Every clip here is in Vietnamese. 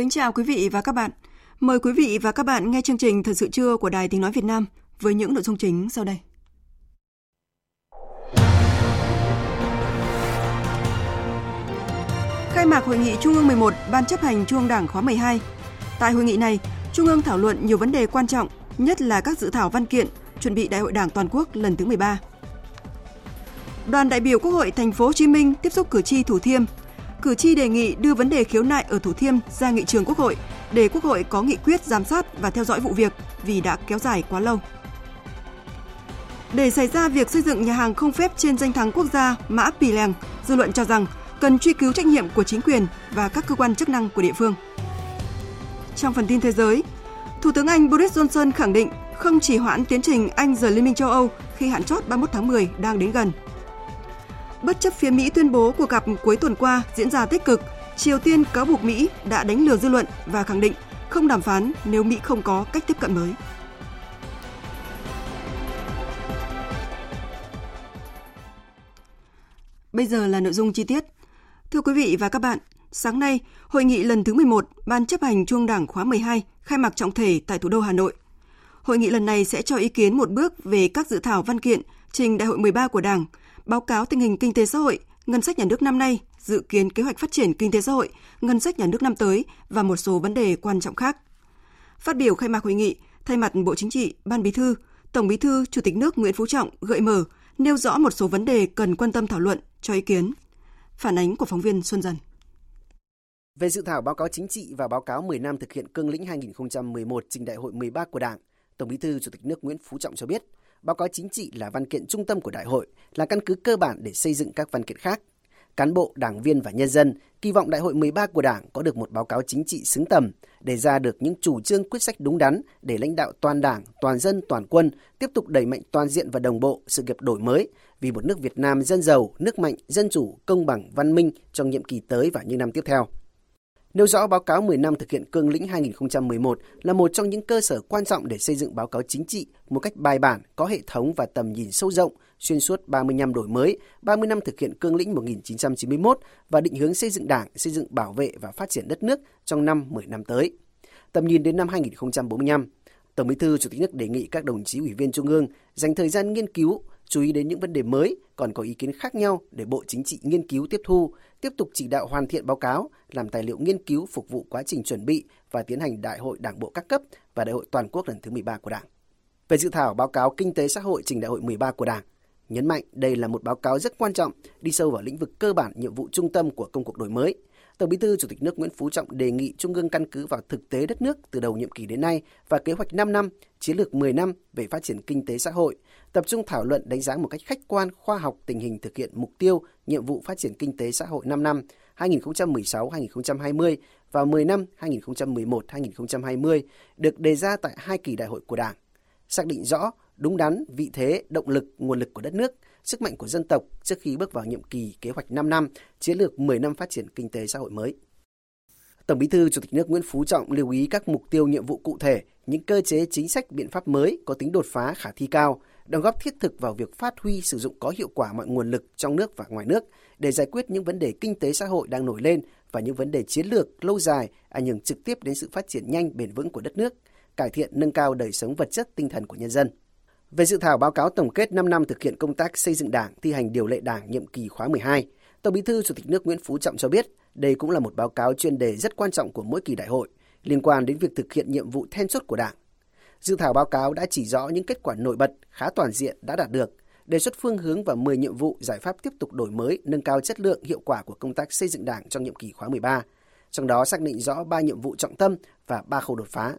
Kính chào quý vị và các bạn. Mời quý vị và các bạn nghe chương trình Thời sự trưa của Đài Tiếng Nói Việt Nam với những nội dung chính sau đây. Khai mạc Hội nghị Trung ương 11 Ban chấp hành Trung ương Đảng khóa 12. Tại hội nghị này, Trung ương thảo luận nhiều vấn đề quan trọng, nhất là các dự thảo văn kiện chuẩn bị Đại hội Đảng toàn quốc lần thứ 13. Đoàn đại biểu Quốc hội Thành phố Hồ Chí Minh tiếp xúc cử tri Thủ Thiêm cử tri đề nghị đưa vấn đề khiếu nại ở Thủ Thiêm ra nghị trường Quốc hội để Quốc hội có nghị quyết giám sát và theo dõi vụ việc vì đã kéo dài quá lâu. Để xảy ra việc xây dựng nhà hàng không phép trên danh thắng quốc gia Mã Pì Lèng, dư luận cho rằng cần truy cứu trách nhiệm của chính quyền và các cơ quan chức năng của địa phương. Trong phần tin thế giới, Thủ tướng Anh Boris Johnson khẳng định không chỉ hoãn tiến trình Anh rời Liên minh châu Âu khi hạn chót 31 tháng 10 đang đến gần Bất chấp phía Mỹ tuyên bố cuộc gặp cuối tuần qua diễn ra tích cực, Triều Tiên cáo buộc Mỹ đã đánh lừa dư luận và khẳng định không đàm phán nếu Mỹ không có cách tiếp cận mới. Bây giờ là nội dung chi tiết. Thưa quý vị và các bạn, sáng nay, hội nghị lần thứ 11 Ban chấp hành Trung Đảng khóa 12 khai mạc trọng thể tại thủ đô Hà Nội. Hội nghị lần này sẽ cho ý kiến một bước về các dự thảo văn kiện trình Đại hội 13 của Đảng – báo cáo tình hình kinh tế xã hội, ngân sách nhà nước năm nay, dự kiến kế hoạch phát triển kinh tế xã hội, ngân sách nhà nước năm tới và một số vấn đề quan trọng khác. Phát biểu khai mạc hội nghị, thay mặt Bộ Chính trị, Ban Bí thư, Tổng Bí thư, Chủ tịch nước Nguyễn Phú Trọng gợi mở, nêu rõ một số vấn đề cần quan tâm thảo luận cho ý kiến. Phản ánh của phóng viên Xuân Dần. Về dự thảo báo cáo chính trị và báo cáo 10 năm thực hiện cương lĩnh 2011 trình đại hội 13 của Đảng, Tổng Bí thư Chủ tịch nước Nguyễn Phú Trọng cho biết – báo cáo chính trị là văn kiện trung tâm của đại hội, là căn cứ cơ bản để xây dựng các văn kiện khác. Cán bộ, đảng viên và nhân dân kỳ vọng đại hội 13 của Đảng có được một báo cáo chính trị xứng tầm, đề ra được những chủ trương quyết sách đúng đắn để lãnh đạo toàn Đảng, toàn dân, toàn quân tiếp tục đẩy mạnh toàn diện và đồng bộ sự nghiệp đổi mới vì một nước Việt Nam dân giàu, nước mạnh, dân chủ, công bằng, văn minh trong nhiệm kỳ tới và những năm tiếp theo. Nêu rõ báo cáo 10 năm thực hiện cương lĩnh 2011 là một trong những cơ sở quan trọng để xây dựng báo cáo chính trị một cách bài bản, có hệ thống và tầm nhìn sâu rộng, xuyên suốt 30 năm đổi mới, 30 năm thực hiện cương lĩnh 1991 và định hướng xây dựng đảng, xây dựng bảo vệ và phát triển đất nước trong năm 10 năm tới. Tầm nhìn đến năm 2045, Tổng Bí thư Chủ tịch nước đề nghị các đồng chí ủy viên Trung ương dành thời gian nghiên cứu, chú ý đến những vấn đề mới còn có ý kiến khác nhau để Bộ Chính trị nghiên cứu tiếp thu, tiếp tục chỉ đạo hoàn thiện báo cáo, làm tài liệu nghiên cứu phục vụ quá trình chuẩn bị và tiến hành Đại hội Đảng bộ các cấp và Đại hội toàn quốc lần thứ 13 của Đảng. Về dự thảo báo cáo kinh tế xã hội trình Đại hội 13 của Đảng, nhấn mạnh đây là một báo cáo rất quan trọng, đi sâu vào lĩnh vực cơ bản nhiệm vụ trung tâm của công cuộc đổi mới – Tổng Bí thư Chủ tịch nước Nguyễn Phú Trọng đề nghị Trung ương căn cứ vào thực tế đất nước từ đầu nhiệm kỳ đến nay và kế hoạch 5 năm, chiến lược 10 năm về phát triển kinh tế xã hội, tập trung thảo luận đánh giá một cách khách quan, khoa học tình hình thực hiện mục tiêu, nhiệm vụ phát triển kinh tế xã hội 5 năm 2016-2020 và 10 năm 2011-2020 được đề ra tại hai kỳ đại hội của Đảng. Xác định rõ đúng đắn vị thế, động lực, nguồn lực của đất nước – sức mạnh của dân tộc trước khi bước vào nhiệm kỳ kế hoạch 5 năm, chiến lược 10 năm phát triển kinh tế xã hội mới. Tổng Bí thư Chủ tịch nước Nguyễn Phú Trọng lưu ý các mục tiêu nhiệm vụ cụ thể, những cơ chế chính sách biện pháp mới có tính đột phá khả thi cao, đóng góp thiết thực vào việc phát huy sử dụng có hiệu quả mọi nguồn lực trong nước và ngoài nước để giải quyết những vấn đề kinh tế xã hội đang nổi lên và những vấn đề chiến lược lâu dài ảnh hưởng trực tiếp đến sự phát triển nhanh bền vững của đất nước, cải thiện nâng cao đời sống vật chất tinh thần của nhân dân. Về dự thảo báo cáo tổng kết 5 năm thực hiện công tác xây dựng Đảng, thi hành điều lệ Đảng nhiệm kỳ khóa 12, Tổng Bí thư Chủ tịch nước Nguyễn Phú Trọng cho biết, đây cũng là một báo cáo chuyên đề rất quan trọng của mỗi kỳ đại hội, liên quan đến việc thực hiện nhiệm vụ then chốt của Đảng. Dự thảo báo cáo đã chỉ rõ những kết quả nổi bật khá toàn diện đã đạt được, đề xuất phương hướng và 10 nhiệm vụ giải pháp tiếp tục đổi mới, nâng cao chất lượng, hiệu quả của công tác xây dựng Đảng trong nhiệm kỳ khóa 13. Trong đó xác định rõ 3 nhiệm vụ trọng tâm và 3 khâu đột phá.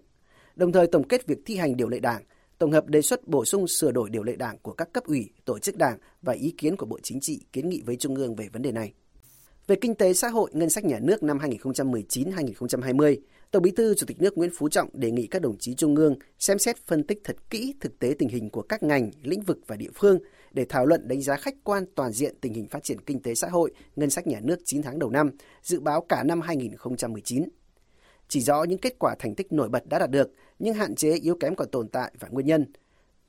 Đồng thời tổng kết việc thi hành điều lệ Đảng, tổng hợp đề xuất bổ sung sửa đổi điều lệ Đảng của các cấp ủy, tổ chức Đảng và ý kiến của Bộ Chính trị kiến nghị với Trung ương về vấn đề này. Về kinh tế xã hội, ngân sách nhà nước năm 2019-2020, Tổng Bí thư Chủ tịch nước Nguyễn Phú Trọng đề nghị các đồng chí trung ương xem xét phân tích thật kỹ thực tế tình hình của các ngành, lĩnh vực và địa phương để thảo luận đánh giá khách quan toàn diện tình hình phát triển kinh tế xã hội, ngân sách nhà nước 9 tháng đầu năm, dự báo cả năm 2019. Chỉ rõ những kết quả thành tích nổi bật đã đạt được, nhưng hạn chế yếu kém còn tồn tại và nguyên nhân.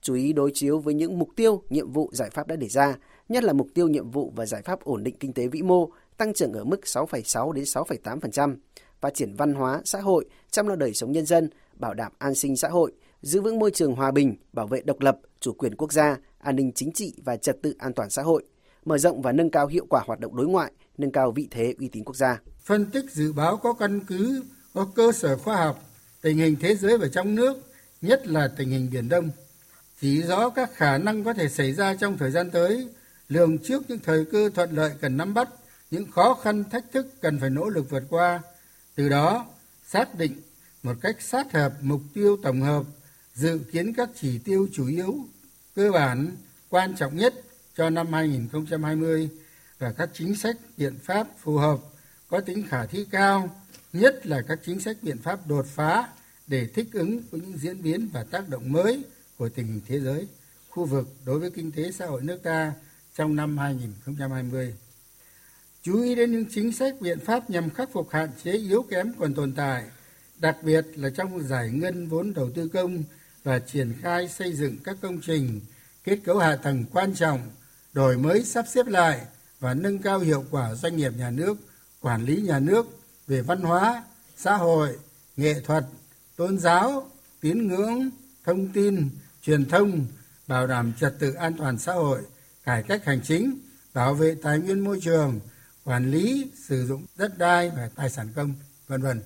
Chú ý đối chiếu với những mục tiêu, nhiệm vụ, giải pháp đã đề ra, nhất là mục tiêu nhiệm vụ và giải pháp ổn định kinh tế vĩ mô, tăng trưởng ở mức 6,6 đến 6,8%, phát triển văn hóa, xã hội, chăm lo đời sống nhân dân, bảo đảm an sinh xã hội, giữ vững môi trường hòa bình, bảo vệ độc lập, chủ quyền quốc gia, an ninh chính trị và trật tự an toàn xã hội, mở rộng và nâng cao hiệu quả hoạt động đối ngoại, nâng cao vị thế uy tín quốc gia. Phân tích dự báo có căn cứ, có cơ sở khoa học, tình hình thế giới và trong nước, nhất là tình hình Biển Đông, chỉ rõ các khả năng có thể xảy ra trong thời gian tới, lường trước những thời cơ thuận lợi cần nắm bắt, những khó khăn thách thức cần phải nỗ lực vượt qua, từ đó, xác định một cách sát hợp mục tiêu tổng hợp, dự kiến các chỉ tiêu chủ yếu, cơ bản, quan trọng nhất cho năm 2020 và các chính sách biện pháp phù hợp, có tính khả thi cao, nhất là các chính sách biện pháp đột phá để thích ứng với những diễn biến và tác động mới của tình hình thế giới, khu vực đối với kinh tế xã hội nước ta trong năm 2020 chú ý đến những chính sách, biện pháp nhằm khắc phục hạn chế yếu kém còn tồn tại, đặc biệt là trong giải ngân vốn đầu tư công và triển khai xây dựng các công trình, kết cấu hạ tầng quan trọng, đổi mới sắp xếp lại và nâng cao hiệu quả doanh nghiệp nhà nước, quản lý nhà nước về văn hóa, xã hội, nghệ thuật, tôn giáo, tín ngưỡng, thông tin, truyền thông, bảo đảm trật tự an toàn xã hội, cải cách hành chính, bảo vệ tài nguyên môi trường quản lý sử dụng đất đai và tài sản công vân vân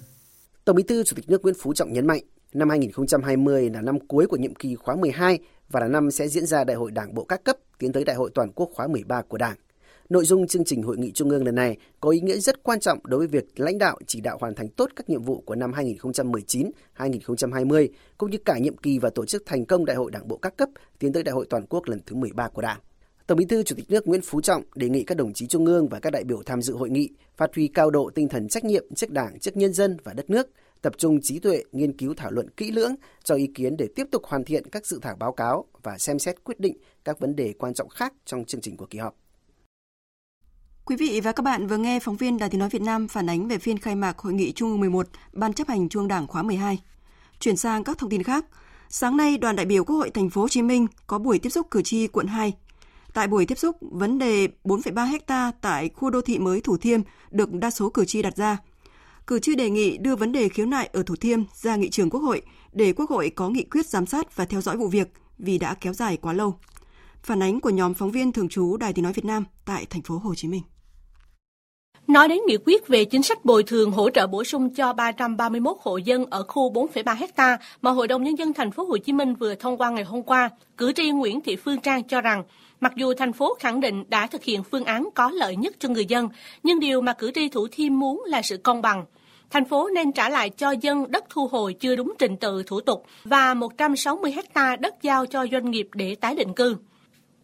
Tổng Bí thư Chủ tịch nước Nguyễn Phú Trọng nhấn mạnh, năm 2020 là năm cuối của nhiệm kỳ khóa 12 và là năm sẽ diễn ra Đại hội Đảng bộ các cấp tiến tới Đại hội toàn quốc khóa 13 của Đảng. Nội dung chương trình hội nghị trung ương lần này có ý nghĩa rất quan trọng đối với việc lãnh đạo chỉ đạo hoàn thành tốt các nhiệm vụ của năm 2019-2020 cũng như cả nhiệm kỳ và tổ chức thành công Đại hội Đảng bộ các cấp tiến tới Đại hội toàn quốc lần thứ 13 của Đảng. Tổng Bí thư Chủ tịch nước Nguyễn Phú Trọng đề nghị các đồng chí trung ương và các đại biểu tham dự hội nghị phát huy cao độ tinh thần trách nhiệm trước Đảng, trước nhân dân và đất nước, tập trung trí tuệ, nghiên cứu thảo luận kỹ lưỡng, cho ý kiến để tiếp tục hoàn thiện các dự thảo báo cáo và xem xét quyết định các vấn đề quan trọng khác trong chương trình của kỳ họp. Quý vị và các bạn vừa nghe phóng viên Đài Tiếng nói Việt Nam phản ánh về phiên khai mạc hội nghị Trung ương 11 Ban chấp hành Trung ương Đảng khóa 12. Chuyển sang các thông tin khác, sáng nay đoàn đại biểu Quốc hội thành phố Hồ Chí Minh có buổi tiếp xúc cử tri quận 2 Tại buổi tiếp xúc, vấn đề 4,3 hecta tại khu đô thị mới Thủ Thiêm được đa số cử tri đặt ra. Cử tri đề nghị đưa vấn đề khiếu nại ở Thủ Thiêm ra nghị trường Quốc hội để Quốc hội có nghị quyết giám sát và theo dõi vụ việc vì đã kéo dài quá lâu. Phản ánh của nhóm phóng viên thường trú Đài Tiếng nói Việt Nam tại thành phố Hồ Chí Minh. Nói đến nghị quyết về chính sách bồi thường hỗ trợ bổ sung cho 331 hộ dân ở khu 4,3 hecta mà Hội đồng nhân dân thành phố Hồ Chí Minh vừa thông qua ngày hôm qua, cử tri Nguyễn Thị Phương Trang cho rằng Mặc dù thành phố khẳng định đã thực hiện phương án có lợi nhất cho người dân, nhưng điều mà cử tri Thủ Thiêm muốn là sự công bằng. Thành phố nên trả lại cho dân đất thu hồi chưa đúng trình tự thủ tục và 160 hecta đất giao cho doanh nghiệp để tái định cư.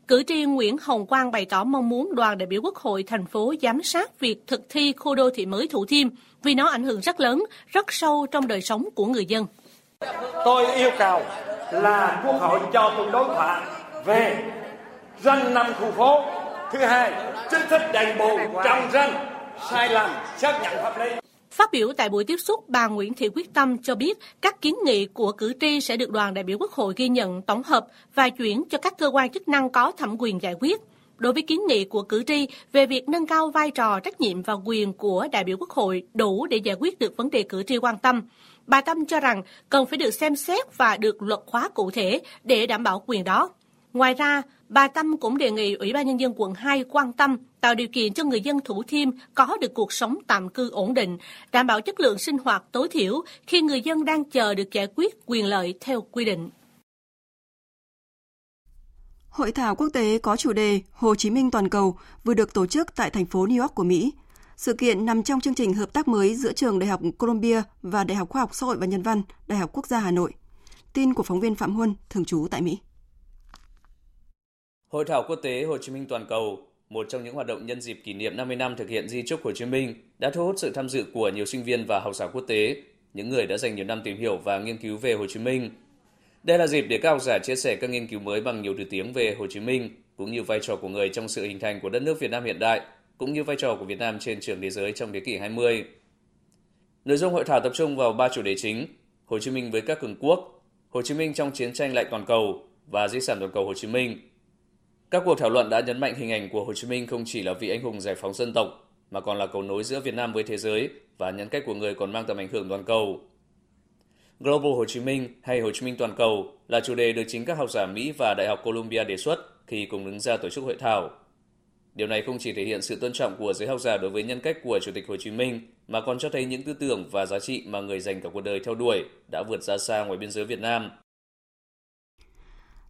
Cử tri Nguyễn Hồng Quang bày tỏ mong muốn đoàn đại biểu Quốc hội thành phố giám sát việc thực thi khu đô thị mới Thủ Thiêm vì nó ảnh hưởng rất lớn, rất sâu trong đời sống của người dân. Tôi yêu cầu là Quốc hội cho tôi đối thoại về ranh năm khu phố thứ hai chính thức đền bù trong ranh sai lầm xác nhận pháp lý Phát biểu tại buổi tiếp xúc, bà Nguyễn Thị Quyết Tâm cho biết các kiến nghị của cử tri sẽ được đoàn đại biểu Quốc hội ghi nhận, tổng hợp và chuyển cho các cơ quan chức năng có thẩm quyền giải quyết. Đối với kiến nghị của cử tri về việc nâng cao vai trò, trách nhiệm và quyền của đại biểu Quốc hội đủ để giải quyết được vấn đề cử tri quan tâm, bà Tâm cho rằng cần phải được xem xét và được luật hóa cụ thể để đảm bảo quyền đó. Ngoài ra, bà Tâm cũng đề nghị Ủy ban Nhân dân quận 2 quan tâm tạo điều kiện cho người dân Thủ Thiêm có được cuộc sống tạm cư ổn định, đảm bảo chất lượng sinh hoạt tối thiểu khi người dân đang chờ được giải quyết quyền lợi theo quy định. Hội thảo quốc tế có chủ đề Hồ Chí Minh toàn cầu vừa được tổ chức tại thành phố New York của Mỹ. Sự kiện nằm trong chương trình hợp tác mới giữa trường Đại học Columbia và Đại học Khoa học Xã hội và Nhân văn, Đại học Quốc gia Hà Nội. Tin của phóng viên Phạm Huân, thường trú tại Mỹ. Hội thảo quốc tế Hồ Chí Minh toàn cầu, một trong những hoạt động nhân dịp kỷ niệm 50 năm thực hiện di trúc Hồ Chí Minh, đã thu hút sự tham dự của nhiều sinh viên và học giả quốc tế, những người đã dành nhiều năm tìm hiểu và nghiên cứu về Hồ Chí Minh. Đây là dịp để các học giả chia sẻ các nghiên cứu mới bằng nhiều thứ tiếng về Hồ Chí Minh, cũng như vai trò của người trong sự hình thành của đất nước Việt Nam hiện đại, cũng như vai trò của Việt Nam trên trường thế giới trong thế kỷ 20. Nội dung hội thảo tập trung vào ba chủ đề chính: Hồ Chí Minh với các cường quốc, Hồ Chí Minh trong chiến tranh lạnh toàn cầu và di sản toàn cầu Hồ Chí Minh. Các cuộc thảo luận đã nhấn mạnh hình ảnh của Hồ Chí Minh không chỉ là vị anh hùng giải phóng dân tộc, mà còn là cầu nối giữa Việt Nam với thế giới và nhân cách của người còn mang tầm ảnh hưởng toàn cầu. Global Hồ Chí Minh hay Hồ Chí Minh toàn cầu là chủ đề được chính các học giả Mỹ và Đại học Columbia đề xuất khi cùng đứng ra tổ chức hội thảo. Điều này không chỉ thể hiện sự tôn trọng của giới học giả đối với nhân cách của Chủ tịch Hồ Chí Minh, mà còn cho thấy những tư tưởng và giá trị mà người dành cả cuộc đời theo đuổi đã vượt ra xa ngoài biên giới Việt Nam.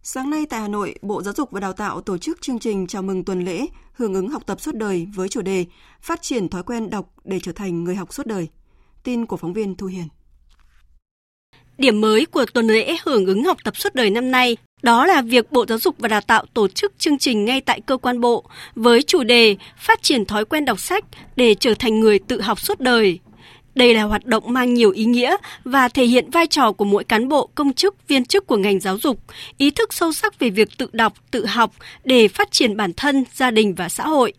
Sáng nay tại Hà Nội, Bộ Giáo dục và Đào tạo tổ chức chương trình chào mừng tuần lễ hưởng ứng học tập suốt đời với chủ đề Phát triển thói quen đọc để trở thành người học suốt đời. Tin của phóng viên Thu Hiền. Điểm mới của tuần lễ hưởng ứng học tập suốt đời năm nay đó là việc Bộ Giáo dục và Đào tạo tổ chức chương trình ngay tại cơ quan bộ với chủ đề Phát triển thói quen đọc sách để trở thành người tự học suốt đời. Đây là hoạt động mang nhiều ý nghĩa và thể hiện vai trò của mỗi cán bộ, công chức, viên chức của ngành giáo dục, ý thức sâu sắc về việc tự đọc, tự học để phát triển bản thân, gia đình và xã hội.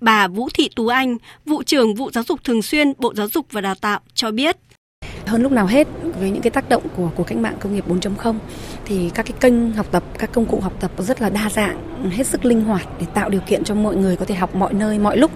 Bà Vũ Thị Tú Anh, vụ trưởng vụ giáo dục thường xuyên Bộ Giáo dục và Đào tạo cho biết. Hơn lúc nào hết với những cái tác động của của cách mạng công nghiệp 4.0 thì các cái kênh học tập, các công cụ học tập rất là đa dạng, hết sức linh hoạt để tạo điều kiện cho mọi người có thể học mọi nơi mọi lúc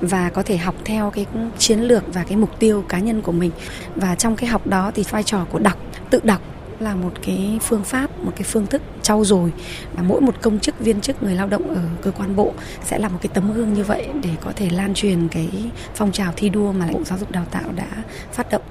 và có thể học theo cái chiến lược và cái mục tiêu cá nhân của mình. Và trong cái học đó thì vai trò của đọc, tự đọc là một cái phương pháp, một cái phương thức trau dồi và mỗi một công chức viên chức người lao động ở cơ quan bộ sẽ là một cái tấm gương như vậy để có thể lan truyền cái phong trào thi đua mà Bộ Giáo dục Đào tạo đã phát động.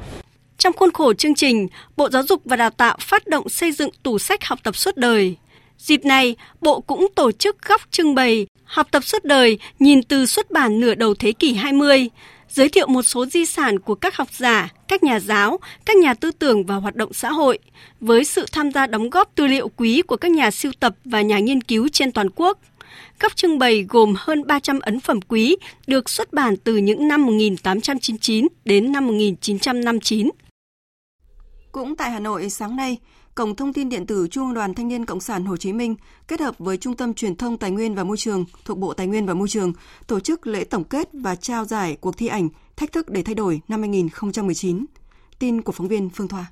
Trong khuôn khổ chương trình, Bộ Giáo dục và Đào tạo phát động xây dựng tủ sách học tập suốt đời. Dịp này, Bộ cũng tổ chức góc trưng bày học tập suốt đời nhìn từ xuất bản nửa đầu thế kỷ 20, giới thiệu một số di sản của các học giả, các nhà giáo, các nhà tư tưởng và hoạt động xã hội, với sự tham gia đóng góp tư liệu quý của các nhà siêu tập và nhà nghiên cứu trên toàn quốc. Góc trưng bày gồm hơn 300 ấn phẩm quý được xuất bản từ những năm 1899 đến năm 1959. Cũng tại Hà Nội sáng nay, Cổng Thông tin Điện tử Trung ương Đoàn Thanh niên Cộng sản Hồ Chí Minh kết hợp với Trung tâm Truyền thông Tài nguyên và Môi trường thuộc Bộ Tài nguyên và Môi trường tổ chức lễ tổng kết và trao giải cuộc thi ảnh Thách thức để thay đổi năm 2019. Tin của phóng viên Phương Thoa.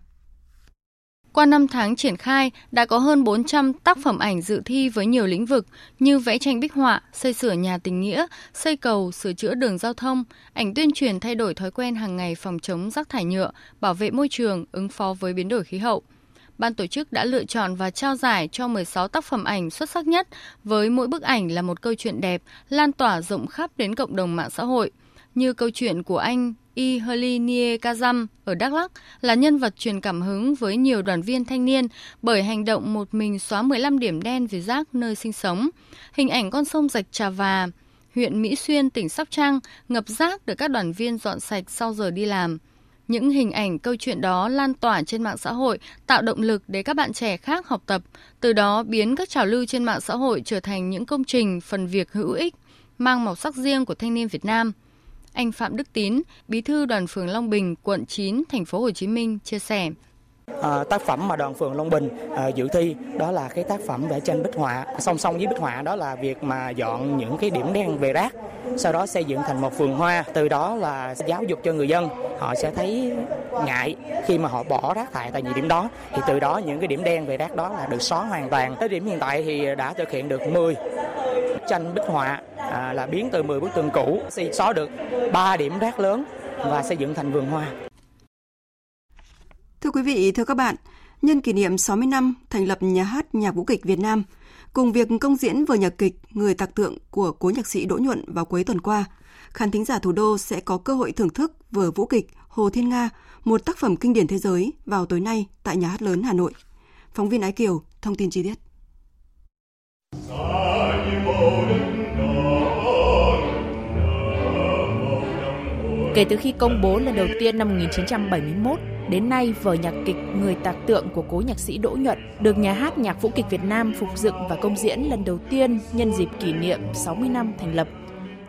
Qua 5 tháng triển khai, đã có hơn 400 tác phẩm ảnh dự thi với nhiều lĩnh vực như vẽ tranh bích họa, xây sửa nhà tình nghĩa, xây cầu, sửa chữa đường giao thông, ảnh tuyên truyền thay đổi thói quen hàng ngày phòng chống rác thải nhựa, bảo vệ môi trường, ứng phó với biến đổi khí hậu. Ban tổ chức đã lựa chọn và trao giải cho 16 tác phẩm ảnh xuất sắc nhất với mỗi bức ảnh là một câu chuyện đẹp, lan tỏa rộng khắp đến cộng đồng mạng xã hội, như câu chuyện của anh Y Helinie Kazam ở Đắk Lắk là nhân vật truyền cảm hứng với nhiều đoàn viên thanh niên bởi hành động một mình xóa 15 điểm đen về rác nơi sinh sống. Hình ảnh con sông Rạch Trà Và, huyện Mỹ Xuyên, tỉnh Sóc Trăng ngập rác được các đoàn viên dọn sạch sau giờ đi làm. Những hình ảnh câu chuyện đó lan tỏa trên mạng xã hội tạo động lực để các bạn trẻ khác học tập, từ đó biến các trào lưu trên mạng xã hội trở thành những công trình phần việc hữu ích, mang màu sắc riêng của thanh niên Việt Nam. Anh Phạm Đức Tín, Bí thư đoàn phường Long Bình, quận 9, thành phố Hồ Chí Minh chia sẻ. À, tác phẩm mà đoàn phường Long Bình à, dự thi đó là cái tác phẩm vẽ tranh bích họa. Song song với bích họa đó là việc mà dọn những cái điểm đen về rác sau đó xây dựng thành một vườn hoa. Từ đó là giáo dục cho người dân họ sẽ thấy ngại khi mà họ bỏ rác thải tại những điểm đó. Thì từ đó những cái điểm đen về rác đó là được xóa hoàn toàn. Tới điểm hiện tại thì đã thực hiện được 10 tranh bích họa à, là biến từ 10 bức tường cũ xóa được 3 điểm rác lớn và xây dựng thành vườn hoa. Thưa quý vị, thưa các bạn, nhân kỷ niệm 60 năm thành lập Nhà hát Nhạc vũ kịch Việt Nam, cùng việc công diễn vở nhạc kịch Người tạc tượng của cố nhạc sĩ Đỗ Nhuận vào cuối tuần qua, khán thính giả thủ đô sẽ có cơ hội thưởng thức vở vũ kịch Hồ Thiên Nga, một tác phẩm kinh điển thế giới vào tối nay tại Nhà hát lớn Hà Nội. Phóng viên Ái Kiều thông tin chi tiết. Kể từ khi công bố lần đầu tiên năm 1971, đến nay, vở nhạc kịch Người tạc tượng của cố nhạc sĩ Đỗ Nhuận được nhà hát Nhạc vũ kịch Việt Nam phục dựng và công diễn lần đầu tiên nhân dịp kỷ niệm 60 năm thành lập.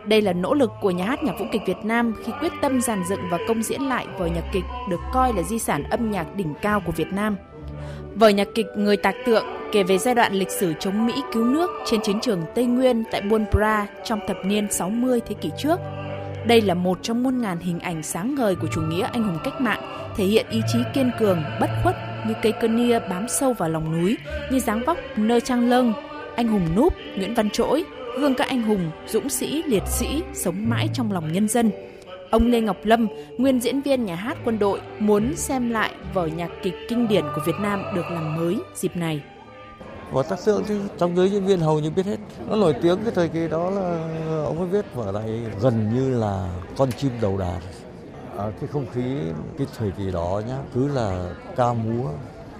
Đây là nỗ lực của nhà hát Nhạc vũ kịch Việt Nam khi quyết tâm giàn dựng và công diễn lại vở nhạc kịch được coi là di sản âm nhạc đỉnh cao của Việt Nam. Vở nhạc kịch Người tạc tượng kể về giai đoạn lịch sử chống Mỹ cứu nước trên chiến trường Tây Nguyên tại Buôn Bra trong thập niên 60 thế kỷ trước – đây là một trong muôn ngàn hình ảnh sáng ngời của chủ nghĩa anh hùng cách mạng, thể hiện ý chí kiên cường, bất khuất như cây cơ nia bám sâu vào lòng núi, như dáng vóc nơ trang lâng, anh hùng núp, Nguyễn Văn Trỗi, gương các anh hùng, dũng sĩ, liệt sĩ sống mãi trong lòng nhân dân. Ông Lê Ngọc Lâm, nguyên diễn viên nhà hát quân đội, muốn xem lại vở nhạc kịch kinh điển của Việt Nam được làm mới dịp này và tác tượng thì trong giới diễn viên hầu như biết hết. Nó nổi tiếng cái thời kỳ đó là ông ấy viết vở này gần như là con chim đầu đàn. À, cái không khí cái thời kỳ đó nhá cứ là ca múa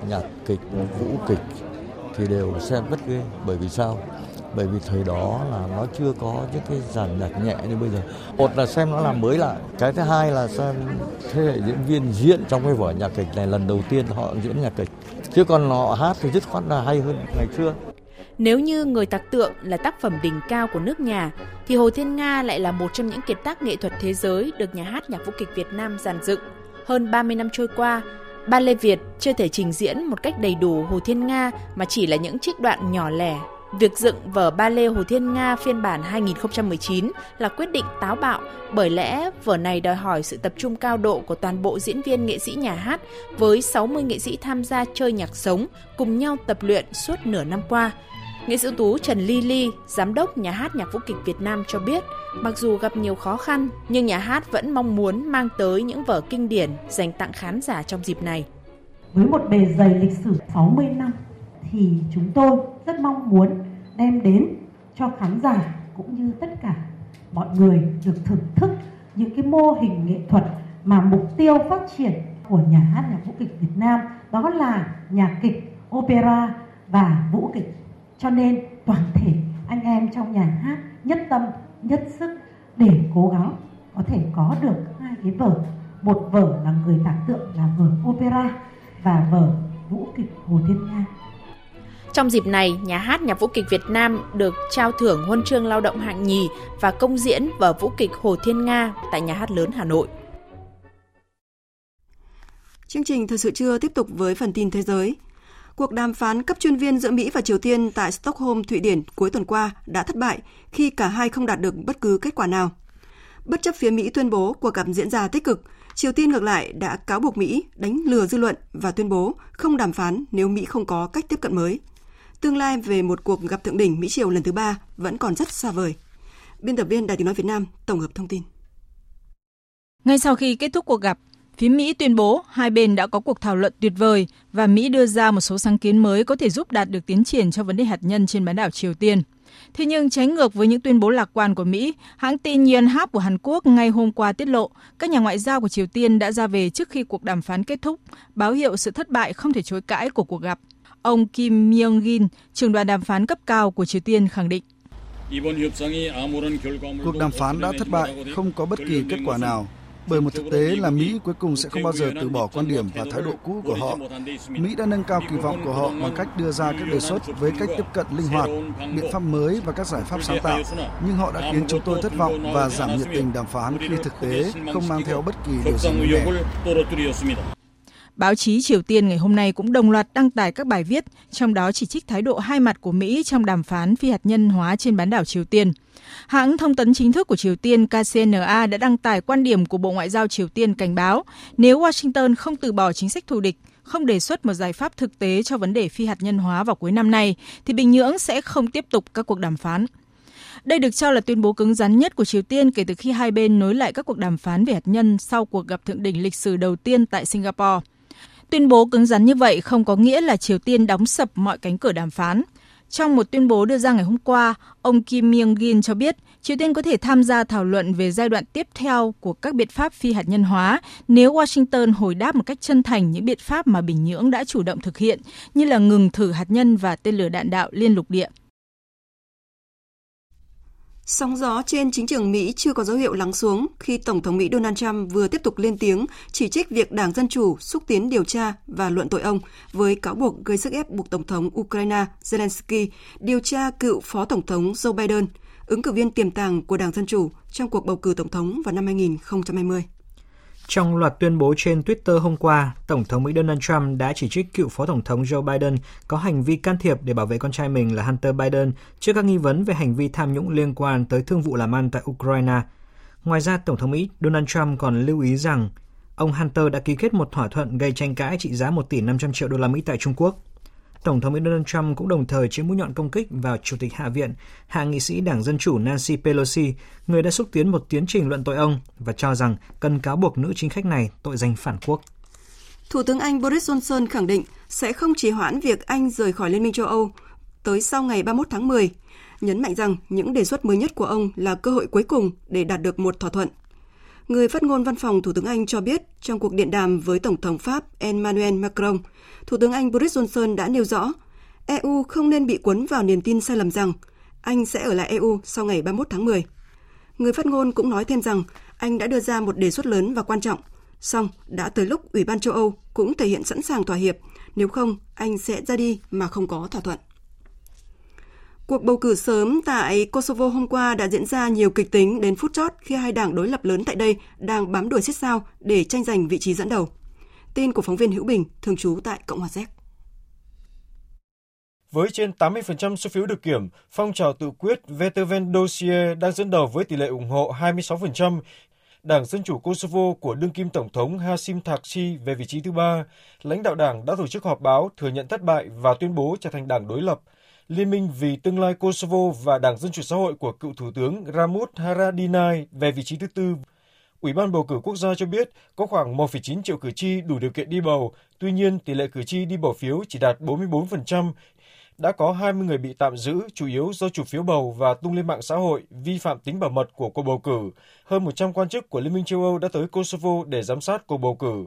nhạc kịch vũ kịch thì đều xem rất ghê. Bởi vì sao? Bởi vì thời đó là nó chưa có những cái giàn nhạc nhẹ như bây giờ. Một là xem nó làm mới lại. Cái thứ hai là xem thế hệ diễn viên diễn trong cái vở nhạc kịch này lần đầu tiên họ diễn nhạc kịch. Chứ còn họ hát thì dứt khoát là hay hơn ngày xưa. Nếu như Người tạc tượng là tác phẩm đỉnh cao của nước nhà, thì Hồ Thiên Nga lại là một trong những kiệt tác nghệ thuật thế giới được nhà hát nhạc vũ kịch Việt Nam giàn dựng. Hơn 30 năm trôi qua, Ba Lê Việt chưa thể trình diễn một cách đầy đủ Hồ Thiên Nga mà chỉ là những trích đoạn nhỏ lẻ. Việc dựng vở ba lê Hồ Thiên Nga phiên bản 2019 là quyết định táo bạo bởi lẽ vở này đòi hỏi sự tập trung cao độ của toàn bộ diễn viên nghệ sĩ nhà hát với 60 nghệ sĩ tham gia chơi nhạc sống cùng nhau tập luyện suốt nửa năm qua. Nghệ sĩ ưu tú Trần Ly Ly, giám đốc nhà hát nhạc vũ kịch Việt Nam cho biết, mặc dù gặp nhiều khó khăn nhưng nhà hát vẫn mong muốn mang tới những vở kinh điển dành tặng khán giả trong dịp này. Với một bề dày lịch sử 60 năm thì chúng tôi rất mong muốn đem đến cho khán giả cũng như tất cả mọi người được thưởng thức những cái mô hình nghệ thuật mà mục tiêu phát triển của nhà hát nhạc vũ kịch Việt Nam đó là nhạc kịch, opera và vũ kịch. Cho nên toàn thể anh em trong nhà hát nhất tâm, nhất sức để cố gắng có thể có được hai cái vở. Một vở là người tạc tượng là vở opera và vở vũ kịch Hồ Thiên Nga. Trong dịp này, nhà hát nhạc vũ kịch Việt Nam được trao thưởng huân chương lao động hạng nhì và công diễn vở vũ kịch Hồ Thiên Nga tại nhà hát lớn Hà Nội. Chương trình Thời sự trưa tiếp tục với phần tin thế giới. Cuộc đàm phán cấp chuyên viên giữa Mỹ và Triều Tiên tại Stockholm, Thụy Điển cuối tuần qua đã thất bại khi cả hai không đạt được bất cứ kết quả nào. Bất chấp phía Mỹ tuyên bố cuộc gặp diễn ra tích cực, Triều Tiên ngược lại đã cáo buộc Mỹ đánh lừa dư luận và tuyên bố không đàm phán nếu Mỹ không có cách tiếp cận mới tương lai về một cuộc gặp thượng đỉnh Mỹ Triều lần thứ ba vẫn còn rất xa vời. Biên tập viên Đài tiếng nói Việt Nam tổng hợp thông tin. Ngay sau khi kết thúc cuộc gặp, phía Mỹ tuyên bố hai bên đã có cuộc thảo luận tuyệt vời và Mỹ đưa ra một số sáng kiến mới có thể giúp đạt được tiến triển cho vấn đề hạt nhân trên bán đảo Triều Tiên. Thế nhưng trái ngược với những tuyên bố lạc quan của Mỹ, hãng tin Yonhap của Hàn Quốc ngay hôm qua tiết lộ các nhà ngoại giao của Triều Tiên đã ra về trước khi cuộc đàm phán kết thúc, báo hiệu sự thất bại không thể chối cãi của cuộc gặp. Ông Kim Myung-gin, trưởng đoàn đàm phán cấp cao của Triều Tiên khẳng định. Cuộc đàm phán đã thất bại, không có bất kỳ kết quả nào. Bởi một thực tế là Mỹ cuối cùng sẽ không bao giờ từ bỏ quan điểm và thái độ cũ của họ. Mỹ đã nâng cao kỳ vọng của họ bằng cách đưa ra các đề xuất với cách tiếp cận linh hoạt, biện pháp mới và các giải pháp sáng tạo. Nhưng họ đã khiến chúng tôi thất vọng và giảm nhiệt tình đàm phán khi thực tế không mang theo bất kỳ điều gì mới mẻ. Báo chí Triều Tiên ngày hôm nay cũng đồng loạt đăng tải các bài viết, trong đó chỉ trích thái độ hai mặt của Mỹ trong đàm phán phi hạt nhân hóa trên bán đảo Triều Tiên. Hãng thông tấn chính thức của Triều Tiên KCNA đã đăng tải quan điểm của Bộ Ngoại giao Triều Tiên cảnh báo nếu Washington không từ bỏ chính sách thù địch, không đề xuất một giải pháp thực tế cho vấn đề phi hạt nhân hóa vào cuối năm nay, thì Bình Nhưỡng sẽ không tiếp tục các cuộc đàm phán. Đây được cho là tuyên bố cứng rắn nhất của Triều Tiên kể từ khi hai bên nối lại các cuộc đàm phán về hạt nhân sau cuộc gặp thượng đỉnh lịch sử đầu tiên tại Singapore. Tuyên bố cứng rắn như vậy không có nghĩa là Triều Tiên đóng sập mọi cánh cửa đàm phán. Trong một tuyên bố đưa ra ngày hôm qua, ông Kim Myung-gin cho biết Triều Tiên có thể tham gia thảo luận về giai đoạn tiếp theo của các biện pháp phi hạt nhân hóa nếu Washington hồi đáp một cách chân thành những biện pháp mà Bình Nhưỡng đã chủ động thực hiện, như là ngừng thử hạt nhân và tên lửa đạn đạo liên lục địa. Sóng gió trên chính trường Mỹ chưa có dấu hiệu lắng xuống khi Tổng thống Mỹ Donald Trump vừa tiếp tục lên tiếng chỉ trích việc Đảng Dân Chủ xúc tiến điều tra và luận tội ông với cáo buộc gây sức ép buộc Tổng thống Ukraine Zelensky điều tra cựu Phó Tổng thống Joe Biden, ứng cử viên tiềm tàng của Đảng Dân Chủ trong cuộc bầu cử Tổng thống vào năm 2020. Trong loạt tuyên bố trên Twitter hôm qua, Tổng thống Mỹ Donald Trump đã chỉ trích cựu Phó Tổng thống Joe Biden có hành vi can thiệp để bảo vệ con trai mình là Hunter Biden trước các nghi vấn về hành vi tham nhũng liên quan tới thương vụ làm ăn tại Ukraine. Ngoài ra, Tổng thống Mỹ Donald Trump còn lưu ý rằng ông Hunter đã ký kết một thỏa thuận gây tranh cãi trị giá 1 tỷ 500 triệu đô la Mỹ tại Trung Quốc. Tổng thống Mỹ Donald Trump cũng đồng thời chĩa mũi nhọn công kích vào Chủ tịch Hạ viện, hạ nghị sĩ Đảng Dân Chủ Nancy Pelosi, người đã xúc tiến một tiến trình luận tội ông và cho rằng cần cáo buộc nữ chính khách này tội danh phản quốc. Thủ tướng Anh Boris Johnson khẳng định sẽ không trì hoãn việc Anh rời khỏi Liên minh châu Âu tới sau ngày 31 tháng 10, nhấn mạnh rằng những đề xuất mới nhất của ông là cơ hội cuối cùng để đạt được một thỏa thuận. Người phát ngôn văn phòng Thủ tướng Anh cho biết trong cuộc điện đàm với Tổng thống Pháp Emmanuel Macron, Thủ tướng Anh Boris Johnson đã nêu rõ EU không nên bị cuốn vào niềm tin sai lầm rằng Anh sẽ ở lại EU sau ngày 31 tháng 10. Người phát ngôn cũng nói thêm rằng Anh đã đưa ra một đề xuất lớn và quan trọng, song đã tới lúc Ủy ban châu Âu cũng thể hiện sẵn sàng thỏa hiệp, nếu không Anh sẽ ra đi mà không có thỏa thuận. Cuộc bầu cử sớm tại Kosovo hôm qua đã diễn ra nhiều kịch tính đến phút chót khi hai đảng đối lập lớn tại đây đang bám đuổi xích sao để tranh giành vị trí dẫn đầu. Tin của phóng viên Hữu Bình, thường trú tại Cộng hòa Séc. Với trên 80% số phiếu được kiểm, phong trào tự quyết Veteven Dossier đang dẫn đầu với tỷ lệ ủng hộ 26%. Đảng Dân Chủ Kosovo của đương kim Tổng thống Hasim Thaci về vị trí thứ ba. Lãnh đạo đảng đã tổ chức họp báo thừa nhận thất bại và tuyên bố trở thành đảng đối lập. Liên minh vì tương lai Kosovo và Đảng Dân Chủ Xã hội của cựu Thủ tướng Ramut Haradinaj về vị trí thứ tư. Ủy ban bầu cử quốc gia cho biết có khoảng 1,9 triệu cử tri đủ điều kiện đi bầu, tuy nhiên tỷ lệ cử tri đi bỏ phiếu chỉ đạt 44%. Đã có 20 người bị tạm giữ, chủ yếu do chủ phiếu bầu và tung lên mạng xã hội vi phạm tính bảo mật của cuộc bầu cử. Hơn 100 quan chức của Liên minh châu Âu đã tới Kosovo để giám sát cuộc bầu cử.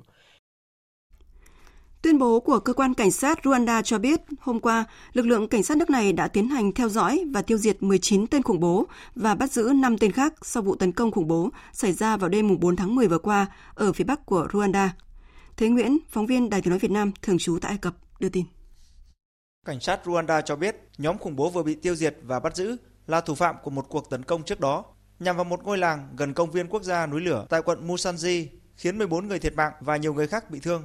Tuyên bố của cơ quan cảnh sát Rwanda cho biết hôm qua, lực lượng cảnh sát nước này đã tiến hành theo dõi và tiêu diệt 19 tên khủng bố và bắt giữ 5 tên khác sau vụ tấn công khủng bố xảy ra vào đêm 4 tháng 10 vừa qua ở phía bắc của Rwanda. Thế Nguyễn, phóng viên Đài tiếng nói Việt Nam thường trú tại Ai Cập đưa tin. Cảnh sát Rwanda cho biết nhóm khủng bố vừa bị tiêu diệt và bắt giữ là thủ phạm của một cuộc tấn công trước đó nhằm vào một ngôi làng gần công viên quốc gia núi lửa tại quận Musanji, khiến 14 người thiệt mạng và nhiều người khác bị thương.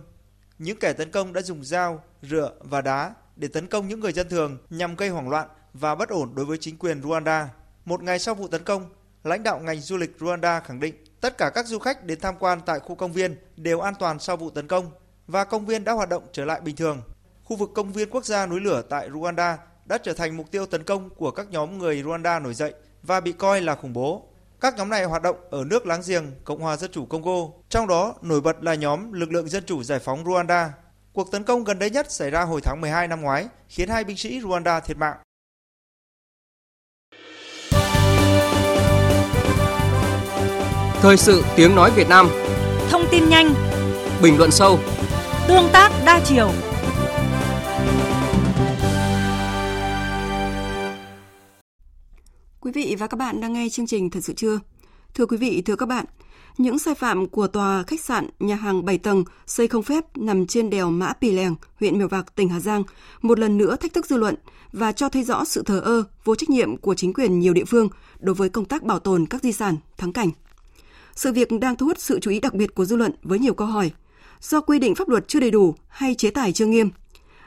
Những kẻ tấn công đã dùng dao, rựa và đá để tấn công những người dân thường nhằm gây hoảng loạn và bất ổn đối với chính quyền Rwanda. Một ngày sau vụ tấn công, lãnh đạo ngành du lịch Rwanda khẳng định tất cả các du khách đến tham quan tại khu công viên đều an toàn sau vụ tấn công và công viên đã hoạt động trở lại bình thường. Khu vực công viên quốc gia núi lửa tại Rwanda đã trở thành mục tiêu tấn công của các nhóm người Rwanda nổi dậy và bị coi là khủng bố. Các nhóm này hoạt động ở nước láng giềng Cộng hòa Dân chủ Congo, trong đó nổi bật là nhóm Lực lượng Dân chủ Giải phóng Rwanda. Cuộc tấn công gần đây nhất xảy ra hồi tháng 12 năm ngoái, khiến hai binh sĩ Rwanda thiệt mạng. Thời sự tiếng nói Việt Nam. Thông tin nhanh. Bình luận sâu. Tương tác đa chiều vị và các bạn đang nghe chương trình Thật sự chưa? Thưa quý vị, thưa các bạn, những sai phạm của tòa khách sạn, nhà hàng 7 tầng xây không phép nằm trên đèo Mã Pì Lèng, huyện Mèo Vạc, tỉnh Hà Giang, một lần nữa thách thức dư luận và cho thấy rõ sự thờ ơ, vô trách nhiệm của chính quyền nhiều địa phương đối với công tác bảo tồn các di sản, thắng cảnh. Sự việc đang thu hút sự chú ý đặc biệt của dư luận với nhiều câu hỏi. Do quy định pháp luật chưa đầy đủ hay chế tài chưa nghiêm,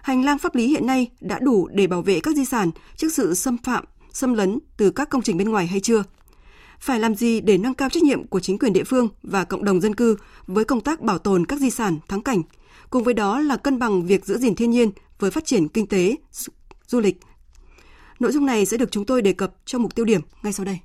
hành lang pháp lý hiện nay đã đủ để bảo vệ các di sản trước sự xâm phạm xâm lấn từ các công trình bên ngoài hay chưa? Phải làm gì để nâng cao trách nhiệm của chính quyền địa phương và cộng đồng dân cư với công tác bảo tồn các di sản thắng cảnh, cùng với đó là cân bằng việc giữ gìn thiên nhiên với phát triển kinh tế, du lịch. Nội dung này sẽ được chúng tôi đề cập trong mục tiêu điểm ngay sau đây.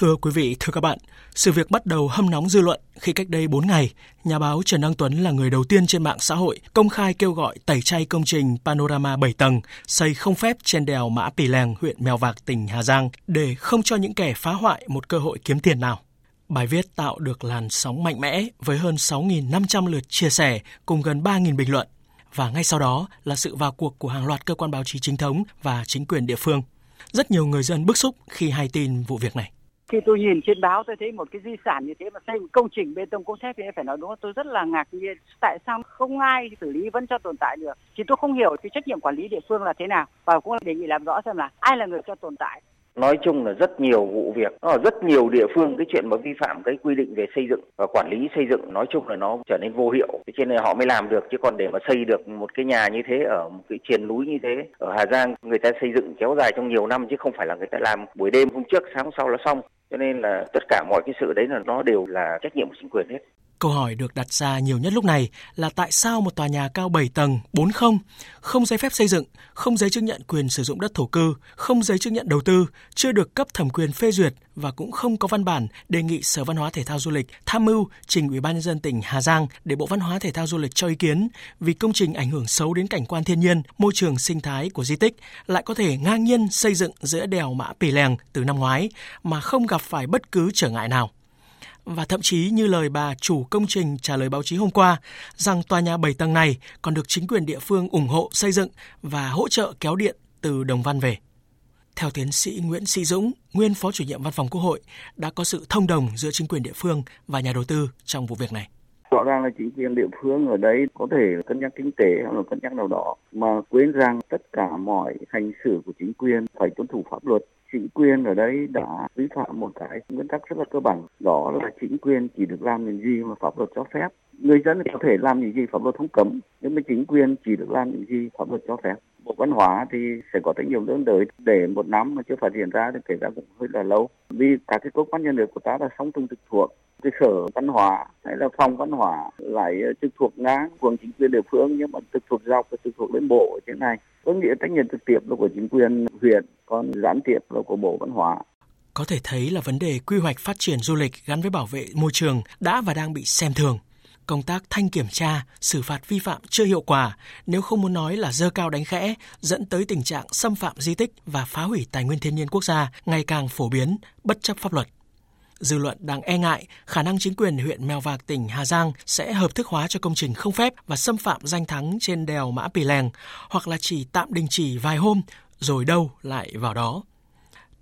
Thưa quý vị, thưa các bạn, sự việc bắt đầu hâm nóng dư luận khi cách đây 4 ngày, nhà báo Trần Đăng Tuấn là người đầu tiên trên mạng xã hội công khai kêu gọi tẩy chay công trình Panorama 7 tầng xây không phép trên đèo Mã Pì Lèng, huyện Mèo Vạc, tỉnh Hà Giang để không cho những kẻ phá hoại một cơ hội kiếm tiền nào. Bài viết tạo được làn sóng mạnh mẽ với hơn 6.500 lượt chia sẻ cùng gần 3.000 bình luận. Và ngay sau đó là sự vào cuộc của hàng loạt cơ quan báo chí chính thống và chính quyền địa phương – rất nhiều người dân bức xúc khi hay tin vụ việc này. Khi tôi nhìn trên báo tôi thấy một cái di sản như thế mà xây một công trình bê tông cốt thép thì phải nói đúng tôi rất là ngạc nhiên. Tại sao không ai xử lý vẫn cho tồn tại được? Thì tôi không hiểu cái trách nhiệm quản lý địa phương là thế nào. Và cũng đề nghị làm rõ xem là ai là người cho tồn tại. Nói chung là rất nhiều vụ việc. Ở rất nhiều địa phương, cái chuyện mà vi phạm cái quy định về xây dựng và quản lý xây dựng, nói chung là nó trở nên vô hiệu. Thế cho nên họ mới làm được, chứ còn để mà xây được một cái nhà như thế ở một cái triền núi như thế, ở Hà Giang, người ta xây dựng kéo dài trong nhiều năm, chứ không phải là người ta làm buổi đêm hôm trước, sáng hôm sau là xong cho nên là tất cả mọi cái sự đấy là, nó đều là trách nhiệm của chính quyền hết. Câu hỏi được đặt ra nhiều nhất lúc này là tại sao một tòa nhà cao 7 tầng, 4 không, không giấy phép xây dựng, không giấy chứng nhận quyền sử dụng đất thổ cư, không giấy chứng nhận đầu tư, chưa được cấp thẩm quyền phê duyệt và cũng không có văn bản đề nghị Sở Văn hóa Thể thao Du lịch tham mưu trình Ủy ban nhân dân tỉnh Hà Giang để Bộ Văn hóa Thể thao Du lịch cho ý kiến vì công trình ảnh hưởng xấu đến cảnh quan thiên nhiên, môi trường sinh thái của di tích lại có thể ngang nhiên xây dựng giữa đèo Mã Pì Lèng từ năm ngoái mà không gặp phải bất cứ trở ngại nào và thậm chí như lời bà chủ công trình trả lời báo chí hôm qua rằng tòa nhà 7 tầng này còn được chính quyền địa phương ủng hộ xây dựng và hỗ trợ kéo điện từ Đồng Văn về. Theo tiến sĩ Nguyễn Sĩ Dũng, nguyên phó chủ nhiệm văn phòng Quốc hội, đã có sự thông đồng giữa chính quyền địa phương và nhà đầu tư trong vụ việc này. Rõ ràng là chính quyền địa phương ở đấy có thể cân nhắc kinh tế hoặc là cân nhắc nào đó, mà quên rằng tất cả mọi hành xử của chính quyền phải tuân thủ pháp luật. Chính quyền ở đây đã vi phạm một cái nguyên tắc rất là cơ bản, đó là chính quyền chỉ được làm những gì mà pháp luật cho phép. Người dân có thể làm những gì pháp luật không cấm, nhưng mà chính quyền chỉ được làm những gì pháp luật cho phép bộ văn hóa thì sẽ có trách nhiệm tương đối để một năm mà chưa phát hiện ra thì kể ra cũng hơi là lâu. Vì các cái cơ quan nhà nước của ta là sống trung trực thuộc, cái sở văn hóa hay là phòng văn hóa lại ờ, trực thuộc ngang của chính quyền địa phương nhưng mà trực thuộc dọc và trực thuộc lên bộ ở trên này. Có nghĩa trách nhiệm trực tiếp là của chính quyền huyện, còn gián tiếp là của bộ văn hóa. Có thể thấy là vấn đề quy hoạch phát triển du lịch gắn với bảo vệ môi trường đã và đang bị xem thường công tác thanh kiểm tra, xử phạt vi phạm chưa hiệu quả, nếu không muốn nói là dơ cao đánh khẽ, dẫn tới tình trạng xâm phạm di tích và phá hủy tài nguyên thiên nhiên quốc gia ngày càng phổ biến, bất chấp pháp luật. Dư luận đang e ngại khả năng chính quyền huyện Mèo Vạc tỉnh Hà Giang sẽ hợp thức hóa cho công trình không phép và xâm phạm danh thắng trên đèo Mã Pì Lèng, hoặc là chỉ tạm đình chỉ vài hôm rồi đâu lại vào đó.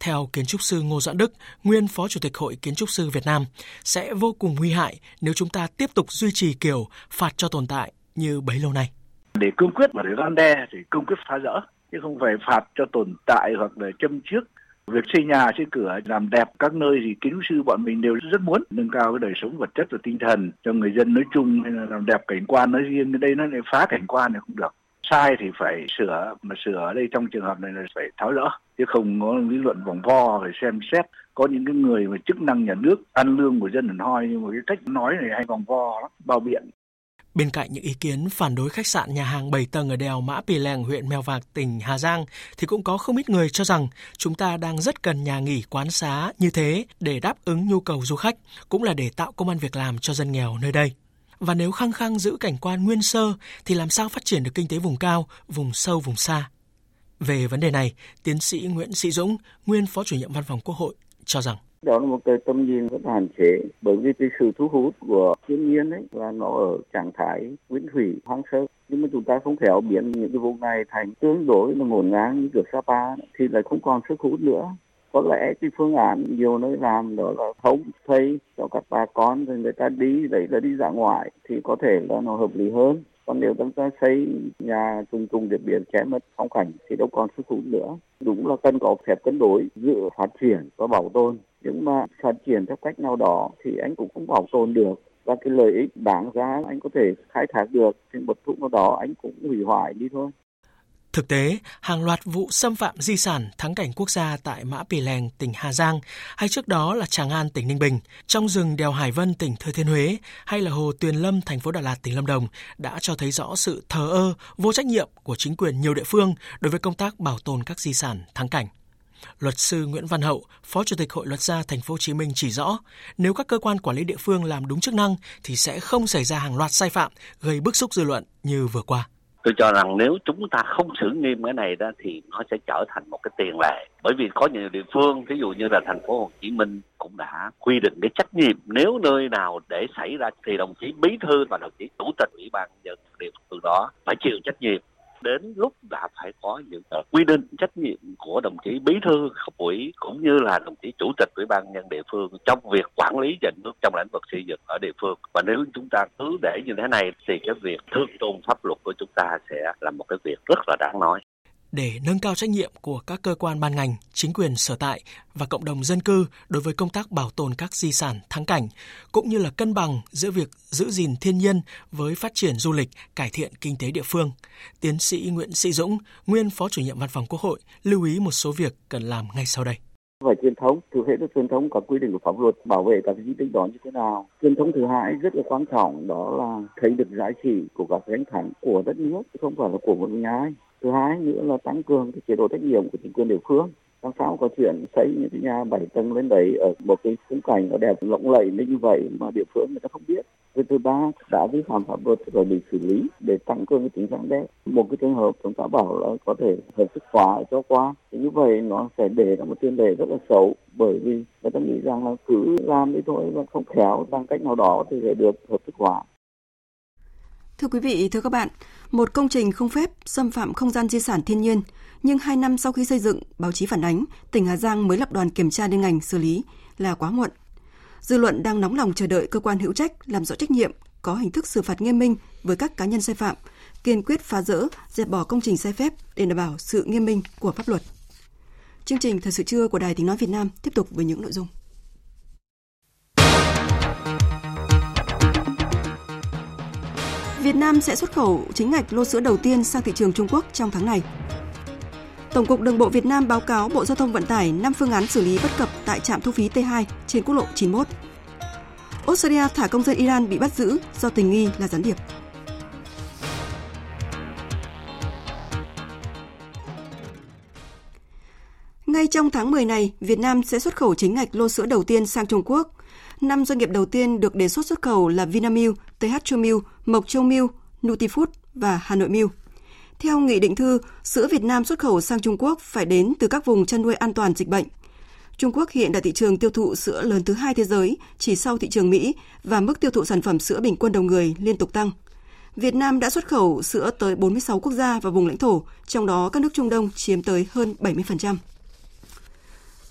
Theo kiến trúc sư Ngô Doãn Đức, nguyên Phó Chủ tịch Hội Kiến trúc sư Việt Nam, sẽ vô cùng nguy hại nếu chúng ta tiếp tục duy trì kiểu phạt cho tồn tại như bấy lâu nay. Để cương quyết và để răn đe thì cương quyết phá rỡ, chứ không phải phạt cho tồn tại hoặc là châm trước. Việc xây nhà xây cửa làm đẹp các nơi thì kiến trúc sư bọn mình đều rất muốn nâng cao cái đời sống vật chất và tinh thần cho người dân nói chung hay là làm đẹp cảnh quan nói riêng. Cái đây nó lại phá cảnh quan này không được sai thì phải sửa mà sửa ở đây trong trường hợp này là phải tháo rỡ chứ không có lý luận vòng vo phải xem xét có những cái người mà chức năng nhà nước ăn lương của dân hẳn hoi nhưng mà cái cách nói này hay vòng vo lắm, bao biện Bên cạnh những ý kiến phản đối khách sạn nhà hàng 7 tầng ở đèo Mã Pì Lèng, huyện Mèo Vạc, tỉnh Hà Giang, thì cũng có không ít người cho rằng chúng ta đang rất cần nhà nghỉ quán xá như thế để đáp ứng nhu cầu du khách, cũng là để tạo công an việc làm cho dân nghèo nơi đây. Và nếu khăng khăng giữ cảnh quan nguyên sơ thì làm sao phát triển được kinh tế vùng cao, vùng sâu, vùng xa? Về vấn đề này, tiến sĩ Nguyễn Sĩ Dũng, nguyên Phó chủ nhiệm Văn phòng Quốc hội, cho rằng. Đó là một cái tầm nhìn rất hạn chế bởi vì cái sự thu hút của thiên nhiên ấy là nó ở trạng thái nguyên thủy hoang sơ. Nhưng mà chúng ta không khéo biến những cái vùng này thành tương đối là ngổn ngang như kiểu Sapa thì lại không còn sức hút nữa có lẽ cái phương án nhiều nơi làm đó là thống thuê cho các bà con rồi người ta đi, đấy là đi ra ngoài thì có thể là nó hợp lý hơn. Còn nếu chúng ta xây nhà trùng trùng điểm biển chém mất phong cảnh thì đâu còn sức hút nữa. Đúng là cần có phép cân đối giữa phát triển và bảo tồn. Nhưng mà phát triển theo cách nào đó thì anh cũng không bảo tồn được. Và cái lợi ích đáng giá anh có thể khai thác được. Thì một lúc nào đó anh cũng hủy hoại đi thôi. Thực tế, hàng loạt vụ xâm phạm di sản thắng cảnh quốc gia tại Mã Pì Lèng, tỉnh Hà Giang, hay trước đó là Tràng An, tỉnh Ninh Bình, trong rừng đèo Hải Vân, tỉnh Thừa Thiên Huế, hay là Hồ Tuyền Lâm, thành phố Đà Lạt, tỉnh Lâm Đồng đã cho thấy rõ sự thờ ơ, vô trách nhiệm của chính quyền nhiều địa phương đối với công tác bảo tồn các di sản thắng cảnh. Luật sư Nguyễn Văn Hậu, Phó Chủ tịch Hội Luật gia Thành phố Hồ Chí Minh chỉ rõ, nếu các cơ quan quản lý địa phương làm đúng chức năng thì sẽ không xảy ra hàng loạt sai phạm gây bức xúc dư luận như vừa qua tôi cho rằng nếu chúng ta không xử nghiêm cái này đó thì nó sẽ trở thành một cái tiền lệ. Bởi vì có nhiều địa phương ví dụ như là thành phố Hồ Chí Minh cũng đã quy định cái trách nhiệm nếu nơi nào để xảy ra thì đồng chí bí thư và đồng chí chủ tịch ủy ban nhân địa phương đó phải chịu trách nhiệm đến lúc đã phải có những uh, quy định trách nhiệm của đồng chí bí thư cấp ủy cũng như là đồng chí chủ tịch ủy ban nhân địa phương trong việc quản lý nhà nước trong lĩnh vực xây dựng ở địa phương. Và nếu chúng ta cứ để như thế này thì cái việc thượng tôn pháp luật của chúng ta sẽ là một cái việc rất là đáng nói để nâng cao trách nhiệm của các cơ quan ban ngành, chính quyền sở tại và cộng đồng dân cư đối với công tác bảo tồn các di sản thắng cảnh, cũng như là cân bằng giữa việc giữ gìn thiên nhiên với phát triển du lịch, cải thiện kinh tế địa phương. Tiến sĩ Nguyễn Sĩ Dũng, nguyên Phó chủ nhiệm Văn phòng Quốc hội, lưu ý một số việc cần làm ngay sau đây. Về truyền thống thực hiện được truyền thống có quy định của pháp luật bảo vệ các di tích đó như thế nào? Truyền thống thứ hai rất là quan trọng đó là thấy được giá trị của các danh thắng của đất nước không phải là của một nhà ai thứ hai nữa là tăng cường cái chế độ trách nhiệm của chính quyền địa phương. Làm sao có chuyện xây những cái nhà bảy tầng lên đấy ở một cái khung cảnh nó đẹp, lộng lẫy như vậy mà địa phương người ta không biết. Cái thứ ba, đã vi phạm pháp luật rồi bị xử lý để tăng cường cái tính răn đe. Một cái trường hợp chúng ta bảo là có thể hợp thức hóa cho qua. Thì như vậy nó sẽ để ra một tiền đề rất là xấu, bởi vì người ta nghĩ rằng là cứ làm đi thôi và không khéo, bằng cách nào đó thì sẽ được hợp thức hóa. Thưa quý vị, thưa các bạn, một công trình không phép xâm phạm không gian di sản thiên nhiên, nhưng hai năm sau khi xây dựng, báo chí phản ánh, tỉnh Hà Giang mới lập đoàn kiểm tra liên ngành xử lý là quá muộn. Dư luận đang nóng lòng chờ đợi cơ quan hữu trách làm rõ trách nhiệm, có hình thức xử phạt nghiêm minh với các cá nhân sai phạm, kiên quyết phá rỡ, dẹp bỏ công trình sai phép để đảm bảo sự nghiêm minh của pháp luật. Chương trình Thời sự trưa của Đài Tiếng Nói Việt Nam tiếp tục với những nội dung. Việt Nam sẽ xuất khẩu chính ngạch lô sữa đầu tiên sang thị trường Trung Quốc trong tháng này. Tổng cục Đường bộ Việt Nam báo cáo Bộ Giao thông Vận tải 5 phương án xử lý bất cập tại trạm thu phí T2 trên quốc lộ 91. Australia thả công dân Iran bị bắt giữ do tình nghi là gián điệp. Ngay trong tháng 10 này, Việt Nam sẽ xuất khẩu chính ngạch lô sữa đầu tiên sang Trung Quốc. Năm doanh nghiệp đầu tiên được đề xuất xuất khẩu là Vinamilk, TH Châu Milk, Mộc Châu Milk, Nutifood và Hà Nội Milk. Theo nghị định thư, sữa Việt Nam xuất khẩu sang Trung Quốc phải đến từ các vùng chăn nuôi an toàn dịch bệnh. Trung Quốc hiện là thị trường tiêu thụ sữa lớn thứ hai thế giới, chỉ sau thị trường Mỹ và mức tiêu thụ sản phẩm sữa bình quân đầu người liên tục tăng. Việt Nam đã xuất khẩu sữa tới 46 quốc gia và vùng lãnh thổ, trong đó các nước Trung Đông chiếm tới hơn 70%.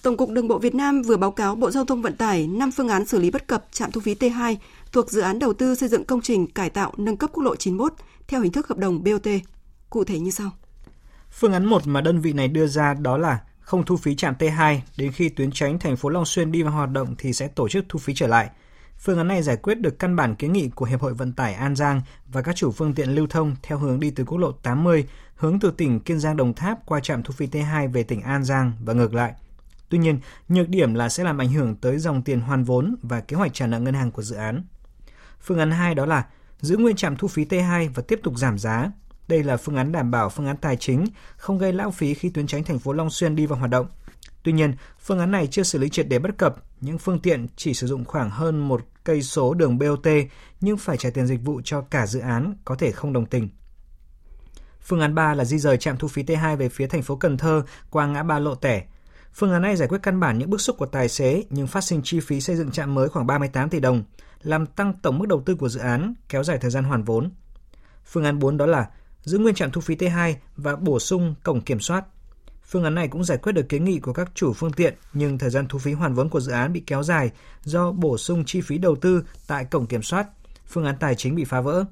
Tổng cục Đường bộ Việt Nam vừa báo cáo Bộ Giao thông Vận tải 5 phương án xử lý bất cập trạm thu phí T2 thuộc dự án đầu tư xây dựng công trình cải tạo nâng cấp quốc lộ 91 theo hình thức hợp đồng BOT. Cụ thể như sau. Phương án 1 mà đơn vị này đưa ra đó là không thu phí trạm T2 đến khi tuyến tránh thành phố Long Xuyên đi vào hoạt động thì sẽ tổ chức thu phí trở lại. Phương án này giải quyết được căn bản kiến nghị của Hiệp hội Vận tải An Giang và các chủ phương tiện lưu thông theo hướng đi từ quốc lộ 80, hướng từ tỉnh Kiên Giang Đồng Tháp qua trạm thu phí T2 về tỉnh An Giang và ngược lại. Tuy nhiên, nhược điểm là sẽ làm ảnh hưởng tới dòng tiền hoàn vốn và kế hoạch trả nợ ngân hàng của dự án. Phương án 2 đó là giữ nguyên trạm thu phí T2 và tiếp tục giảm giá. Đây là phương án đảm bảo phương án tài chính, không gây lãng phí khi tuyến tránh thành phố Long Xuyên đi vào hoạt động. Tuy nhiên, phương án này chưa xử lý triệt để bất cập, những phương tiện chỉ sử dụng khoảng hơn một cây số đường BOT nhưng phải trả tiền dịch vụ cho cả dự án có thể không đồng tình. Phương án 3 là di rời trạm thu phí T2 về phía thành phố Cần Thơ qua ngã ba Lộ Tẻ. Phương án này giải quyết căn bản những bức xúc của tài xế nhưng phát sinh chi phí xây dựng trạm mới khoảng 38 tỷ đồng, làm tăng tổng mức đầu tư của dự án, kéo dài thời gian hoàn vốn. Phương án 4 đó là giữ nguyên trạm thu phí T2 và bổ sung cổng kiểm soát. Phương án này cũng giải quyết được kiến nghị của các chủ phương tiện nhưng thời gian thu phí hoàn vốn của dự án bị kéo dài do bổ sung chi phí đầu tư tại cổng kiểm soát, phương án tài chính bị phá vỡ.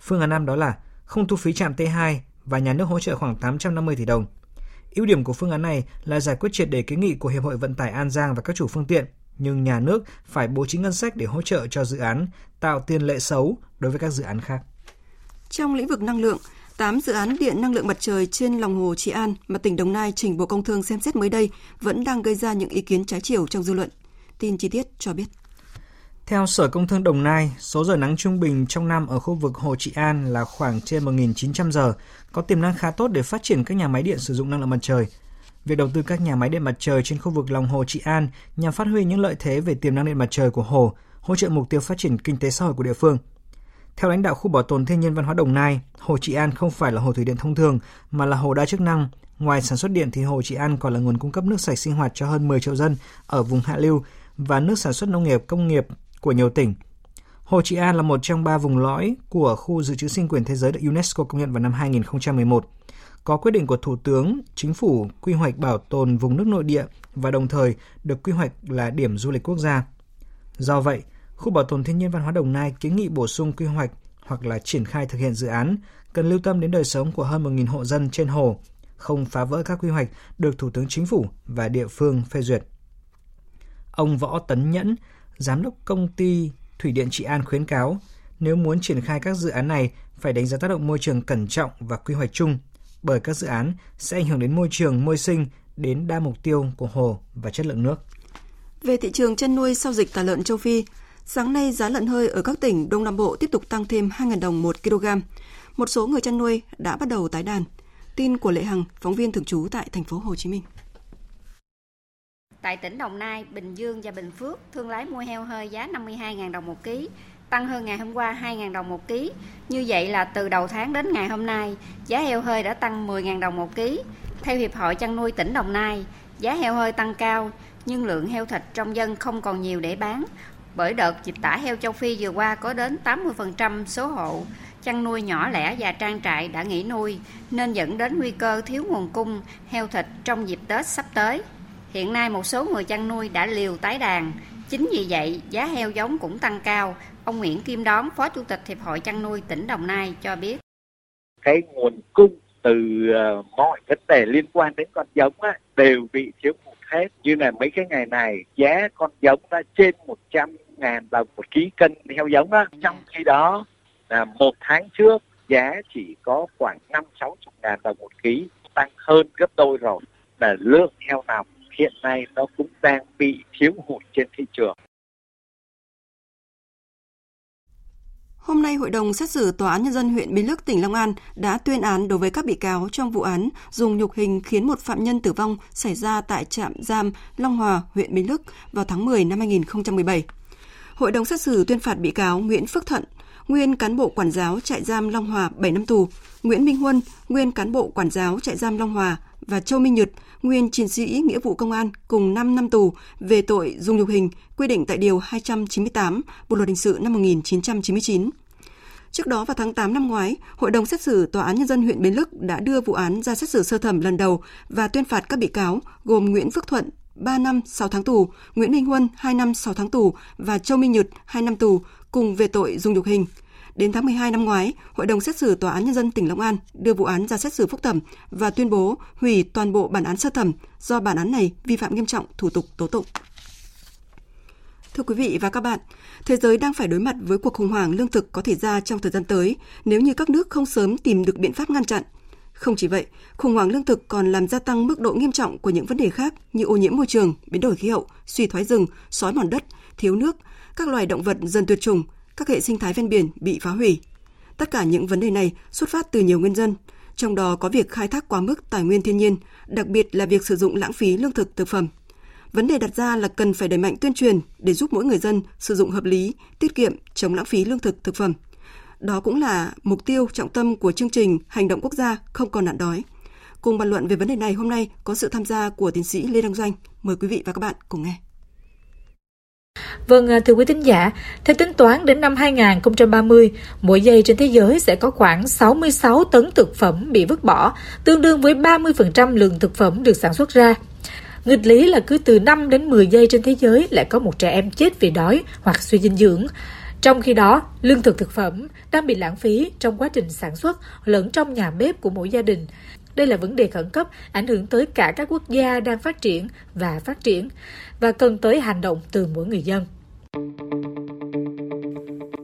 Phương án 5 đó là không thu phí trạm T2 và nhà nước hỗ trợ khoảng 850 tỷ đồng. Ưu điểm của phương án này là giải quyết triệt đề kiến nghị của Hiệp hội Vận tải An Giang và các chủ phương tiện, nhưng nhà nước phải bố trí ngân sách để hỗ trợ cho dự án, tạo tiền lệ xấu đối với các dự án khác. Trong lĩnh vực năng lượng, 8 dự án điện năng lượng mặt trời trên lòng hồ Trị An mà tỉnh Đồng Nai trình Bộ Công Thương xem xét mới đây vẫn đang gây ra những ý kiến trái chiều trong dư luận. Tin chi tiết cho biết. Theo Sở Công Thương Đồng Nai, số giờ nắng trung bình trong năm ở khu vực Hồ Trị An là khoảng trên 1.900 giờ, có tiềm năng khá tốt để phát triển các nhà máy điện sử dụng năng lượng mặt trời. Việc đầu tư các nhà máy điện mặt trời trên khu vực lòng hồ Trị An nhằm phát huy những lợi thế về tiềm năng điện mặt trời của hồ, hỗ trợ mục tiêu phát triển kinh tế xã hội của địa phương. Theo lãnh đạo khu bảo tồn thiên nhiên văn hóa Đồng Nai, Hồ Trị An không phải là hồ thủy điện thông thường mà là hồ đa chức năng. Ngoài sản xuất điện thì Hồ Trị An còn là nguồn cung cấp nước sạch sinh hoạt cho hơn 10 triệu dân ở vùng hạ lưu và nước sản xuất nông nghiệp công nghiệp của nhiều tỉnh. Hồ Trị An là một trong ba vùng lõi của khu dự trữ sinh quyền thế giới được UNESCO công nhận vào năm 2011. Có quyết định của Thủ tướng, Chính phủ quy hoạch bảo tồn vùng nước nội địa và đồng thời được quy hoạch là điểm du lịch quốc gia. Do vậy, khu bảo tồn thiên nhiên văn hóa Đồng Nai kiến nghị bổ sung quy hoạch hoặc là triển khai thực hiện dự án cần lưu tâm đến đời sống của hơn 1.000 hộ dân trên hồ, không phá vỡ các quy hoạch được Thủ tướng Chính phủ và địa phương phê duyệt. Ông Võ Tấn Nhẫn, Giám đốc công ty Thủy điện Trị An khuyến cáo, nếu muốn triển khai các dự án này phải đánh giá tác động môi trường cẩn trọng và quy hoạch chung, bởi các dự án sẽ ảnh hưởng đến môi trường, môi sinh, đến đa mục tiêu của hồ và chất lượng nước. Về thị trường chăn nuôi sau dịch tả lợn châu Phi, sáng nay giá lợn hơi ở các tỉnh Đông Nam Bộ tiếp tục tăng thêm 2.000 đồng một kg. Một số người chăn nuôi đã bắt đầu tái đàn. Tin của Lệ Hằng, phóng viên thường trú tại thành phố Hồ Chí Minh. Tại tỉnh Đồng Nai, Bình Dương và Bình Phước, thương lái mua heo hơi giá 52.000 đồng một ký, tăng hơn ngày hôm qua 2.000 đồng một ký. Như vậy là từ đầu tháng đến ngày hôm nay, giá heo hơi đã tăng 10.000 đồng một ký. Theo Hiệp hội chăn nuôi tỉnh Đồng Nai, giá heo hơi tăng cao, nhưng lượng heo thịt trong dân không còn nhiều để bán. Bởi đợt dịch tả heo châu Phi vừa qua có đến 80% số hộ chăn nuôi nhỏ lẻ và trang trại đã nghỉ nuôi, nên dẫn đến nguy cơ thiếu nguồn cung heo thịt trong dịp Tết sắp tới. Hiện nay một số người chăn nuôi đã liều tái đàn, chính vì vậy giá heo giống cũng tăng cao. Ông Nguyễn Kim Đón, Phó Chủ tịch Hiệp hội chăn nuôi tỉnh Đồng Nai cho biết. Cái nguồn cung từ ờ, mọi vấn đề liên quan đến con giống á, đều bị thiếu hụt hết. Như là mấy cái ngày này giá con giống đã trên 100 ngàn đồng một ký cân heo giống á. Trong khi đó là một tháng trước giá chỉ có khoảng năm sáu chục ngàn đồng một ký tăng hơn gấp đôi rồi là lượng heo nòng hiện nay nó cũng đang bị thiếu hụt trên thị trường. Hôm nay, Hội đồng xét xử Tòa án Nhân dân huyện Bến Lức, tỉnh Long An đã tuyên án đối với các bị cáo trong vụ án dùng nhục hình khiến một phạm nhân tử vong xảy ra tại trạm giam Long Hòa, huyện Bến Lức vào tháng 10 năm 2017. Hội đồng xét xử tuyên phạt bị cáo Nguyễn Phước Thận, nguyên cán bộ quản giáo trại giam Long Hòa 7 năm tù, Nguyễn Minh Huân, nguyên cán bộ quản giáo trại giam Long Hòa và Châu Minh Nhật, nguyên chiến sĩ nghĩa vụ công an cùng 5 năm tù về tội dùng nhục hình quy định tại Điều 298 Bộ Luật Hình sự năm 1999. Trước đó vào tháng 8 năm ngoái, Hội đồng xét xử Tòa án Nhân dân huyện Bến Lức đã đưa vụ án ra xét xử sơ thẩm lần đầu và tuyên phạt các bị cáo gồm Nguyễn Phước Thuận 3 năm 6 tháng tù, Nguyễn Minh Huân 2 năm 6 tháng tù và Châu Minh Nhật 2 năm tù cùng về tội dùng nhục hình. Đến tháng 12 năm ngoái, Hội đồng xét xử Tòa án Nhân dân tỉnh Long An đưa vụ án ra xét xử phúc thẩm và tuyên bố hủy toàn bộ bản án sơ thẩm do bản án này vi phạm nghiêm trọng thủ tục tố tụng. Thưa quý vị và các bạn, thế giới đang phải đối mặt với cuộc khủng hoảng lương thực có thể ra trong thời gian tới nếu như các nước không sớm tìm được biện pháp ngăn chặn. Không chỉ vậy, khủng hoảng lương thực còn làm gia tăng mức độ nghiêm trọng của những vấn đề khác như ô nhiễm môi trường, biến đổi khí hậu, suy thoái rừng, xói mòn đất, thiếu nước, các loài động vật dần tuyệt chủng, các hệ sinh thái ven biển bị phá hủy. Tất cả những vấn đề này xuất phát từ nhiều nguyên nhân, trong đó có việc khai thác quá mức tài nguyên thiên nhiên, đặc biệt là việc sử dụng lãng phí lương thực thực phẩm. Vấn đề đặt ra là cần phải đẩy mạnh tuyên truyền để giúp mỗi người dân sử dụng hợp lý, tiết kiệm, chống lãng phí lương thực thực phẩm. Đó cũng là mục tiêu trọng tâm của chương trình Hành động quốc gia không còn nạn đói. Cùng bàn luận về vấn đề này hôm nay có sự tham gia của tiến sĩ Lê Đăng Doanh. Mời quý vị và các bạn cùng nghe. Vâng, à, thưa quý thính giả, theo tính toán đến năm 2030, mỗi giây trên thế giới sẽ có khoảng 66 tấn thực phẩm bị vứt bỏ, tương đương với 30% lượng thực phẩm được sản xuất ra. Nghịch lý là cứ từ 5 đến 10 giây trên thế giới lại có một trẻ em chết vì đói hoặc suy dinh dưỡng. Trong khi đó, lương thực thực phẩm đang bị lãng phí trong quá trình sản xuất lẫn trong nhà bếp của mỗi gia đình. Đây là vấn đề khẩn cấp ảnh hưởng tới cả các quốc gia đang phát triển và phát triển và cần tới hành động từ mỗi người dân.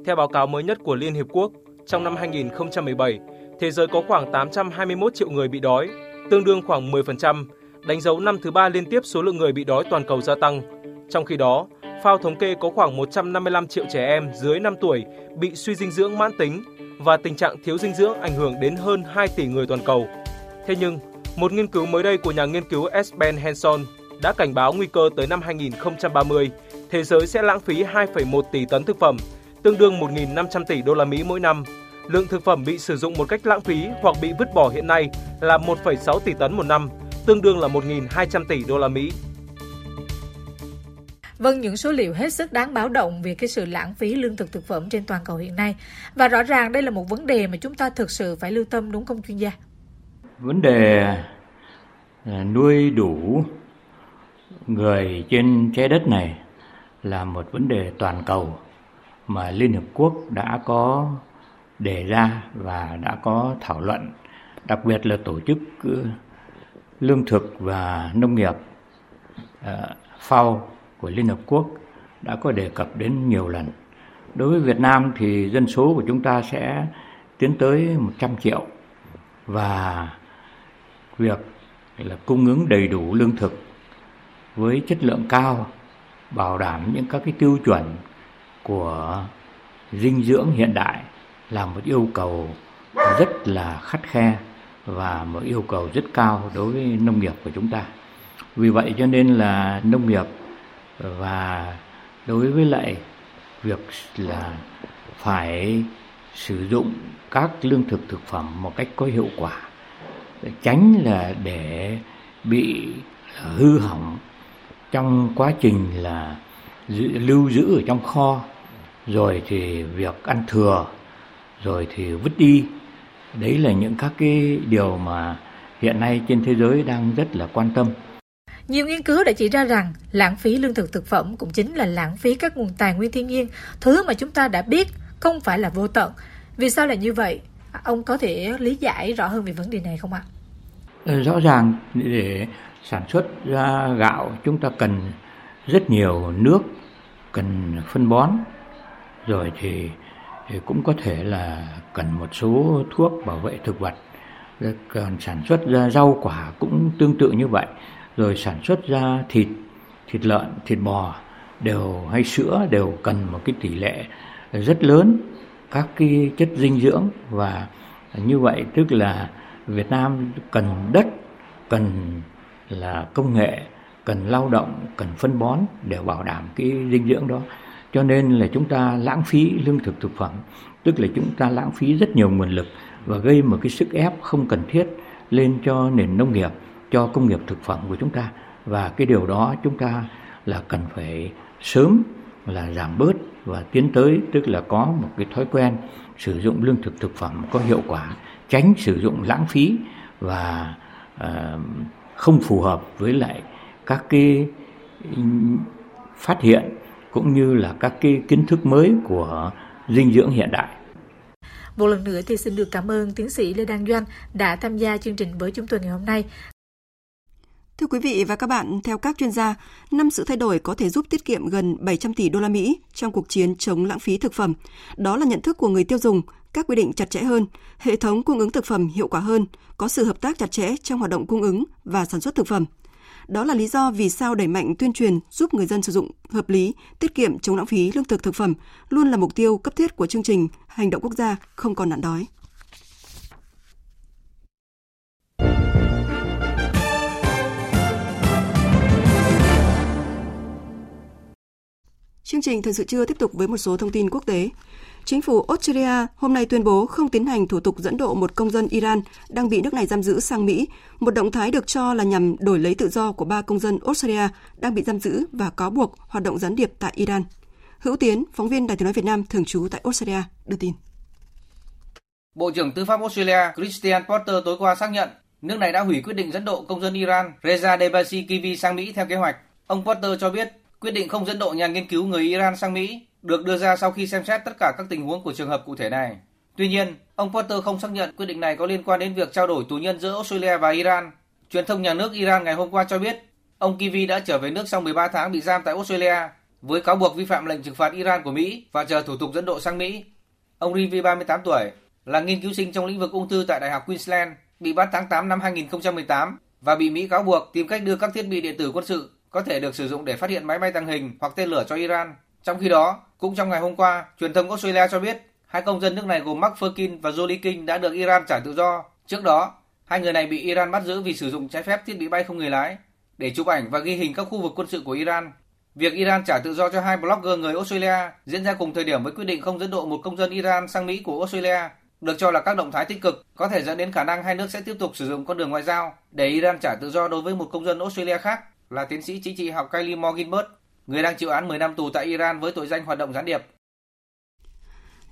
Theo báo cáo mới nhất của Liên Hiệp Quốc, trong năm 2017, thế giới có khoảng 821 triệu người bị đói, tương đương khoảng 10%, đánh dấu năm thứ ba liên tiếp số lượng người bị đói toàn cầu gia tăng. Trong khi đó, FAO thống kê có khoảng 155 triệu trẻ em dưới 5 tuổi bị suy dinh dưỡng mãn tính và tình trạng thiếu dinh dưỡng ảnh hưởng đến hơn 2 tỷ người toàn cầu. Thế nhưng, một nghiên cứu mới đây của nhà nghiên cứu S. Ben Hanson đã cảnh báo nguy cơ tới năm 2030, thế giới sẽ lãng phí 2,1 tỷ tấn thực phẩm, tương đương 1.500 tỷ đô la Mỹ mỗi năm. Lượng thực phẩm bị sử dụng một cách lãng phí hoặc bị vứt bỏ hiện nay là 1,6 tỷ tấn một năm, tương đương là 1.200 tỷ đô la Mỹ. Vâng, những số liệu hết sức đáng báo động về cái sự lãng phí lương thực thực phẩm trên toàn cầu hiện nay. Và rõ ràng đây là một vấn đề mà chúng ta thực sự phải lưu tâm đúng không chuyên gia? Vấn đề à, nuôi đủ người trên trái đất này là một vấn đề toàn cầu mà Liên Hợp Quốc đã có đề ra và đã có thảo luận, đặc biệt là tổ chức lương thực và nông nghiệp à, FAO của Liên Hợp Quốc đã có đề cập đến nhiều lần. Đối với Việt Nam thì dân số của chúng ta sẽ tiến tới 100 triệu và việc là cung ứng đầy đủ lương thực với chất lượng cao, bảo đảm những các cái tiêu chuẩn của dinh dưỡng hiện đại là một yêu cầu rất là khắt khe và một yêu cầu rất cao đối với nông nghiệp của chúng ta. Vì vậy cho nên là nông nghiệp và đối với lại việc là phải sử dụng các lương thực thực phẩm một cách có hiệu quả tránh là để bị ờ, hư hỏng trong quá trình là lưu giữ ở trong kho rồi thì việc ăn thừa rồi thì vứt đi đấy là những các cái điều mà hiện nay trên thế giới đang rất là quan tâm nhiều nghiên cứu đã chỉ ra rằng lãng phí lương thực thực phẩm cũng chính là lãng phí các nguồn tài nguyên thiên nhiên, thứ mà chúng ta đã biết không phải là vô tận. Vì sao là như vậy? Ông có thể lý giải rõ hơn về vấn đề này không ạ? À? Ờ, rõ ràng để sản xuất ra gạo chúng ta cần rất nhiều nước, cần phân bón, rồi thì, thì cũng có thể là cần một số thuốc bảo vệ thực vật. Còn sản xuất ra rau quả cũng tương tự như vậy. Rồi sản xuất ra thịt thịt lợn thịt bò đều hay sữa đều cần một cái tỷ lệ rất lớn các cái chất dinh dưỡng. Và như vậy tức là Việt Nam cần đất, cần là công nghệ, cần lao động, cần phân bón để bảo đảm cái dinh dưỡng đó. Cho nên là chúng ta lãng phí lương thực thực phẩm, tức là chúng ta lãng phí rất nhiều nguồn lực và gây một cái sức ép không cần thiết lên cho nền nông nghiệp, cho công nghiệp thực phẩm của chúng ta. Và cái điều đó chúng ta là cần phải sớm là giảm bớt và tiến tới, tức là có một cái thói quen sử dụng lương thực thực phẩm có hiệu quả tránh sử dụng lãng phí và uh, không phù hợp với lại các cái phát hiện cũng như là các cái kiến thức mới của dinh dưỡng hiện đại. Một lần nữa thì xin được cảm ơn tiến sĩ Lê Đăng Doanh đã tham gia chương trình với chúng tôi ngày hôm nay. Thưa quý vị và các bạn, theo các chuyên gia, năm sự thay đổi có thể giúp tiết kiệm gần 700 tỷ đô la Mỹ trong cuộc chiến chống lãng phí thực phẩm. Đó là nhận thức của người tiêu dùng, các quy định chặt chẽ hơn, hệ thống cung ứng thực phẩm hiệu quả hơn, có sự hợp tác chặt chẽ trong hoạt động cung ứng và sản xuất thực phẩm. Đó là lý do vì sao đẩy mạnh tuyên truyền giúp người dân sử dụng hợp lý, tiết kiệm chống lãng phí lương thực thực phẩm luôn là mục tiêu cấp thiết của chương trình Hành động quốc gia không còn nạn đói. Chương trình thời sự trưa tiếp tục với một số thông tin quốc tế. Chính phủ Australia hôm nay tuyên bố không tiến hành thủ tục dẫn độ một công dân Iran đang bị nước này giam giữ sang Mỹ, một động thái được cho là nhằm đổi lấy tự do của ba công dân Australia đang bị giam giữ và cáo buộc hoạt động gián điệp tại Iran. Hữu Tiến, phóng viên Đài tiếng nói Việt Nam thường trú tại Australia, đưa tin. Bộ trưởng Tư pháp Australia Christian Porter tối qua xác nhận nước này đã hủy quyết định dẫn độ công dân Iran Reza Debasi Kivi sang Mỹ theo kế hoạch. Ông Porter cho biết Quyết định không dẫn độ nhà nghiên cứu người Iran sang Mỹ được đưa ra sau khi xem xét tất cả các tình huống của trường hợp cụ thể này. Tuy nhiên, ông Potter không xác nhận quyết định này có liên quan đến việc trao đổi tù nhân giữa Australia và Iran. Truyền thông nhà nước Iran ngày hôm qua cho biết, ông Kivi đã trở về nước sau 13 tháng bị giam tại Australia với cáo buộc vi phạm lệnh trừng phạt Iran của Mỹ và chờ thủ tục dẫn độ sang Mỹ. Ông Rivi 38 tuổi, là nghiên cứu sinh trong lĩnh vực ung thư tại Đại học Queensland, bị bắt tháng 8 năm 2018 và bị Mỹ cáo buộc tìm cách đưa các thiết bị điện tử quân sự có thể được sử dụng để phát hiện máy bay tàng hình hoặc tên lửa cho Iran. Trong khi đó, cũng trong ngày hôm qua, truyền thông Australia cho biết hai công dân nước này gồm Mark Furkin và Jolie King đã được Iran trả tự do. Trước đó, hai người này bị Iran bắt giữ vì sử dụng trái phép thiết bị bay không người lái để chụp ảnh và ghi hình các khu vực quân sự của Iran. Việc Iran trả tự do cho hai blogger người Australia diễn ra cùng thời điểm với quyết định không dẫn độ một công dân Iran sang Mỹ của Australia, được cho là các động thái tích cực có thể dẫn đến khả năng hai nước sẽ tiếp tục sử dụng con đường ngoại giao để Iran trả tự do đối với một công dân Australia khác là tiến sĩ chính trị học Kylie Morgenberg người đang chịu án 10 năm tù tại Iran với tội danh hoạt động gián điệp.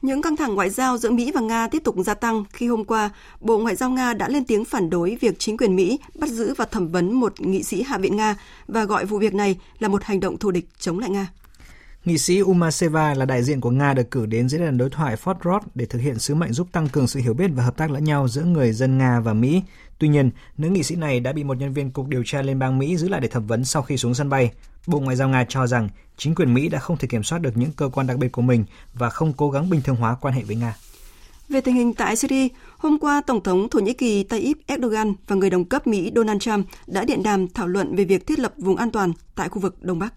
Những căng thẳng ngoại giao giữa Mỹ và Nga tiếp tục gia tăng khi hôm qua, Bộ Ngoại giao Nga đã lên tiếng phản đối việc chính quyền Mỹ bắt giữ và thẩm vấn một nghị sĩ Hạ viện Nga và gọi vụ việc này là một hành động thù địch chống lại Nga. Nghị sĩ Umaseva là đại diện của Nga được cử đến diễn đàn đối thoại Fort Ross để thực hiện sứ mệnh giúp tăng cường sự hiểu biết và hợp tác lẫn nhau giữa người dân Nga và Mỹ. Tuy nhiên, nữ nghị sĩ này đã bị một nhân viên cục điều tra liên bang Mỹ giữ lại để thẩm vấn sau khi xuống sân bay. Bộ Ngoại giao Nga cho rằng chính quyền Mỹ đã không thể kiểm soát được những cơ quan đặc biệt của mình và không cố gắng bình thường hóa quan hệ với Nga. Về tình hình tại Syria, hôm qua Tổng thống Thổ Nhĩ Kỳ Tayyip Erdogan và người đồng cấp Mỹ Donald Trump đã điện đàm thảo luận về việc thiết lập vùng an toàn tại khu vực Đông Bắc.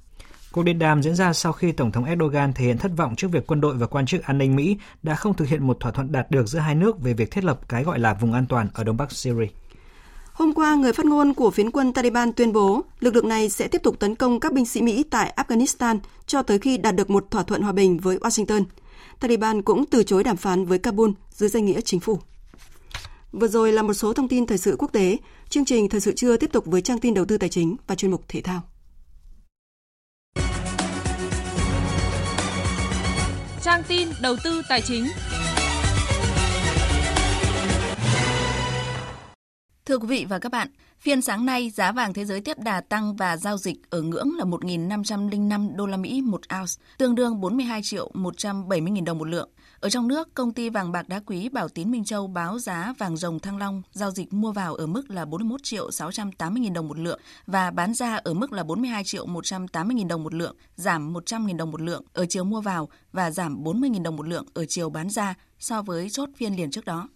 Cuộc điện đàm diễn ra sau khi Tổng thống Erdogan thể hiện thất vọng trước việc quân đội và quan chức an ninh Mỹ đã không thực hiện một thỏa thuận đạt được giữa hai nước về việc thiết lập cái gọi là vùng an toàn ở Đông Bắc Syria. Hôm qua, người phát ngôn của phiến quân Taliban tuyên bố lực lượng này sẽ tiếp tục tấn công các binh sĩ Mỹ tại Afghanistan cho tới khi đạt được một thỏa thuận hòa bình với Washington. Taliban cũng từ chối đàm phán với Kabul dưới danh nghĩa chính phủ. Vừa rồi là một số thông tin thời sự quốc tế. Chương trình Thời sự trưa tiếp tục với trang tin đầu tư tài chính và chuyên mục thể thao. Trang tin đầu tư tài chính. Thưa quý vị và các bạn, phiên sáng nay giá vàng thế giới tiếp đà tăng và giao dịch ở ngưỡng là 1.505 đô la Mỹ một ounce, tương đương 42 triệu 170 nghìn đồng một lượng. Ở trong nước, công ty vàng bạc đá quý Bảo Tín Minh Châu báo giá vàng rồng Thăng Long giao dịch mua vào ở mức là 41 triệu 680 nghìn đồng một lượng và bán ra ở mức là 42 triệu 180 nghìn đồng một lượng, giảm 100 nghìn đồng một lượng ở chiều mua vào và giảm 40 nghìn đồng một lượng ở chiều bán ra so với chốt phiên liền trước đó.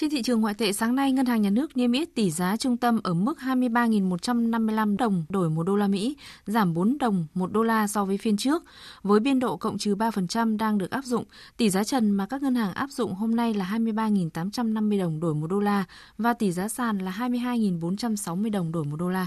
Trên thị trường ngoại tệ sáng nay, Ngân hàng Nhà nước niêm yết tỷ giá trung tâm ở mức 23.155 đồng đổi 1 đô la Mỹ, giảm 4 đồng 1 đô la so với phiên trước. Với biên độ cộng trừ 3% đang được áp dụng, tỷ giá trần mà các ngân hàng áp dụng hôm nay là 23.850 đồng đổi 1 đô la và tỷ giá sàn là 22.460 đồng đổi 1 đô la.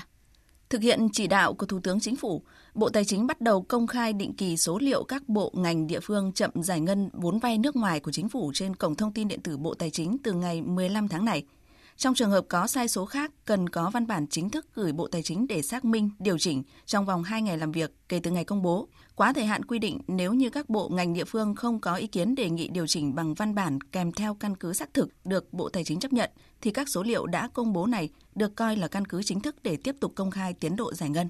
Thực hiện chỉ đạo của Thủ tướng Chính phủ, Bộ Tài chính bắt đầu công khai định kỳ số liệu các bộ ngành địa phương chậm giải ngân vốn vay nước ngoài của chính phủ trên cổng thông tin điện tử Bộ Tài chính từ ngày 15 tháng này. Trong trường hợp có sai số khác, cần có văn bản chính thức gửi Bộ Tài chính để xác minh, điều chỉnh trong vòng 2 ngày làm việc kể từ ngày công bố. Quá thời hạn quy định nếu như các bộ ngành địa phương không có ý kiến đề nghị điều chỉnh bằng văn bản kèm theo căn cứ xác thực được Bộ Tài chính chấp nhận, thì các số liệu đã công bố này được coi là căn cứ chính thức để tiếp tục công khai tiến độ giải ngân.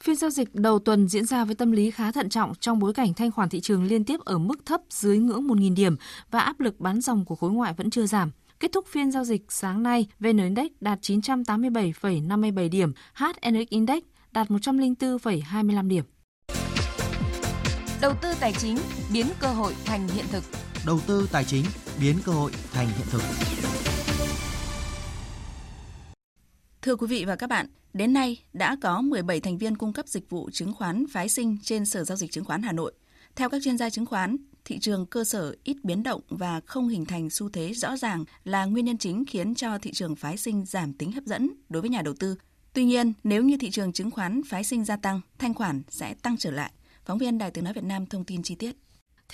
Phiên giao dịch đầu tuần diễn ra với tâm lý khá thận trọng trong bối cảnh thanh khoản thị trường liên tiếp ở mức thấp dưới ngưỡng 1.000 điểm và áp lực bán dòng của khối ngoại vẫn chưa giảm. Kết thúc phiên giao dịch sáng nay, VN Index đạt 987,57 điểm, HNX Index đạt 104,25 điểm. Đầu tư tài chính biến cơ hội thành hiện thực. Đầu tư tài chính biến cơ hội thành hiện thực. Thưa quý vị và các bạn, đến nay đã có 17 thành viên cung cấp dịch vụ chứng khoán phái sinh trên Sở Giao dịch Chứng khoán Hà Nội. Theo các chuyên gia chứng khoán, thị trường cơ sở ít biến động và không hình thành xu thế rõ ràng là nguyên nhân chính khiến cho thị trường phái sinh giảm tính hấp dẫn đối với nhà đầu tư. Tuy nhiên, nếu như thị trường chứng khoán phái sinh gia tăng, thanh khoản sẽ tăng trở lại. Phóng viên Đài Tiếng Nói Việt Nam thông tin chi tiết.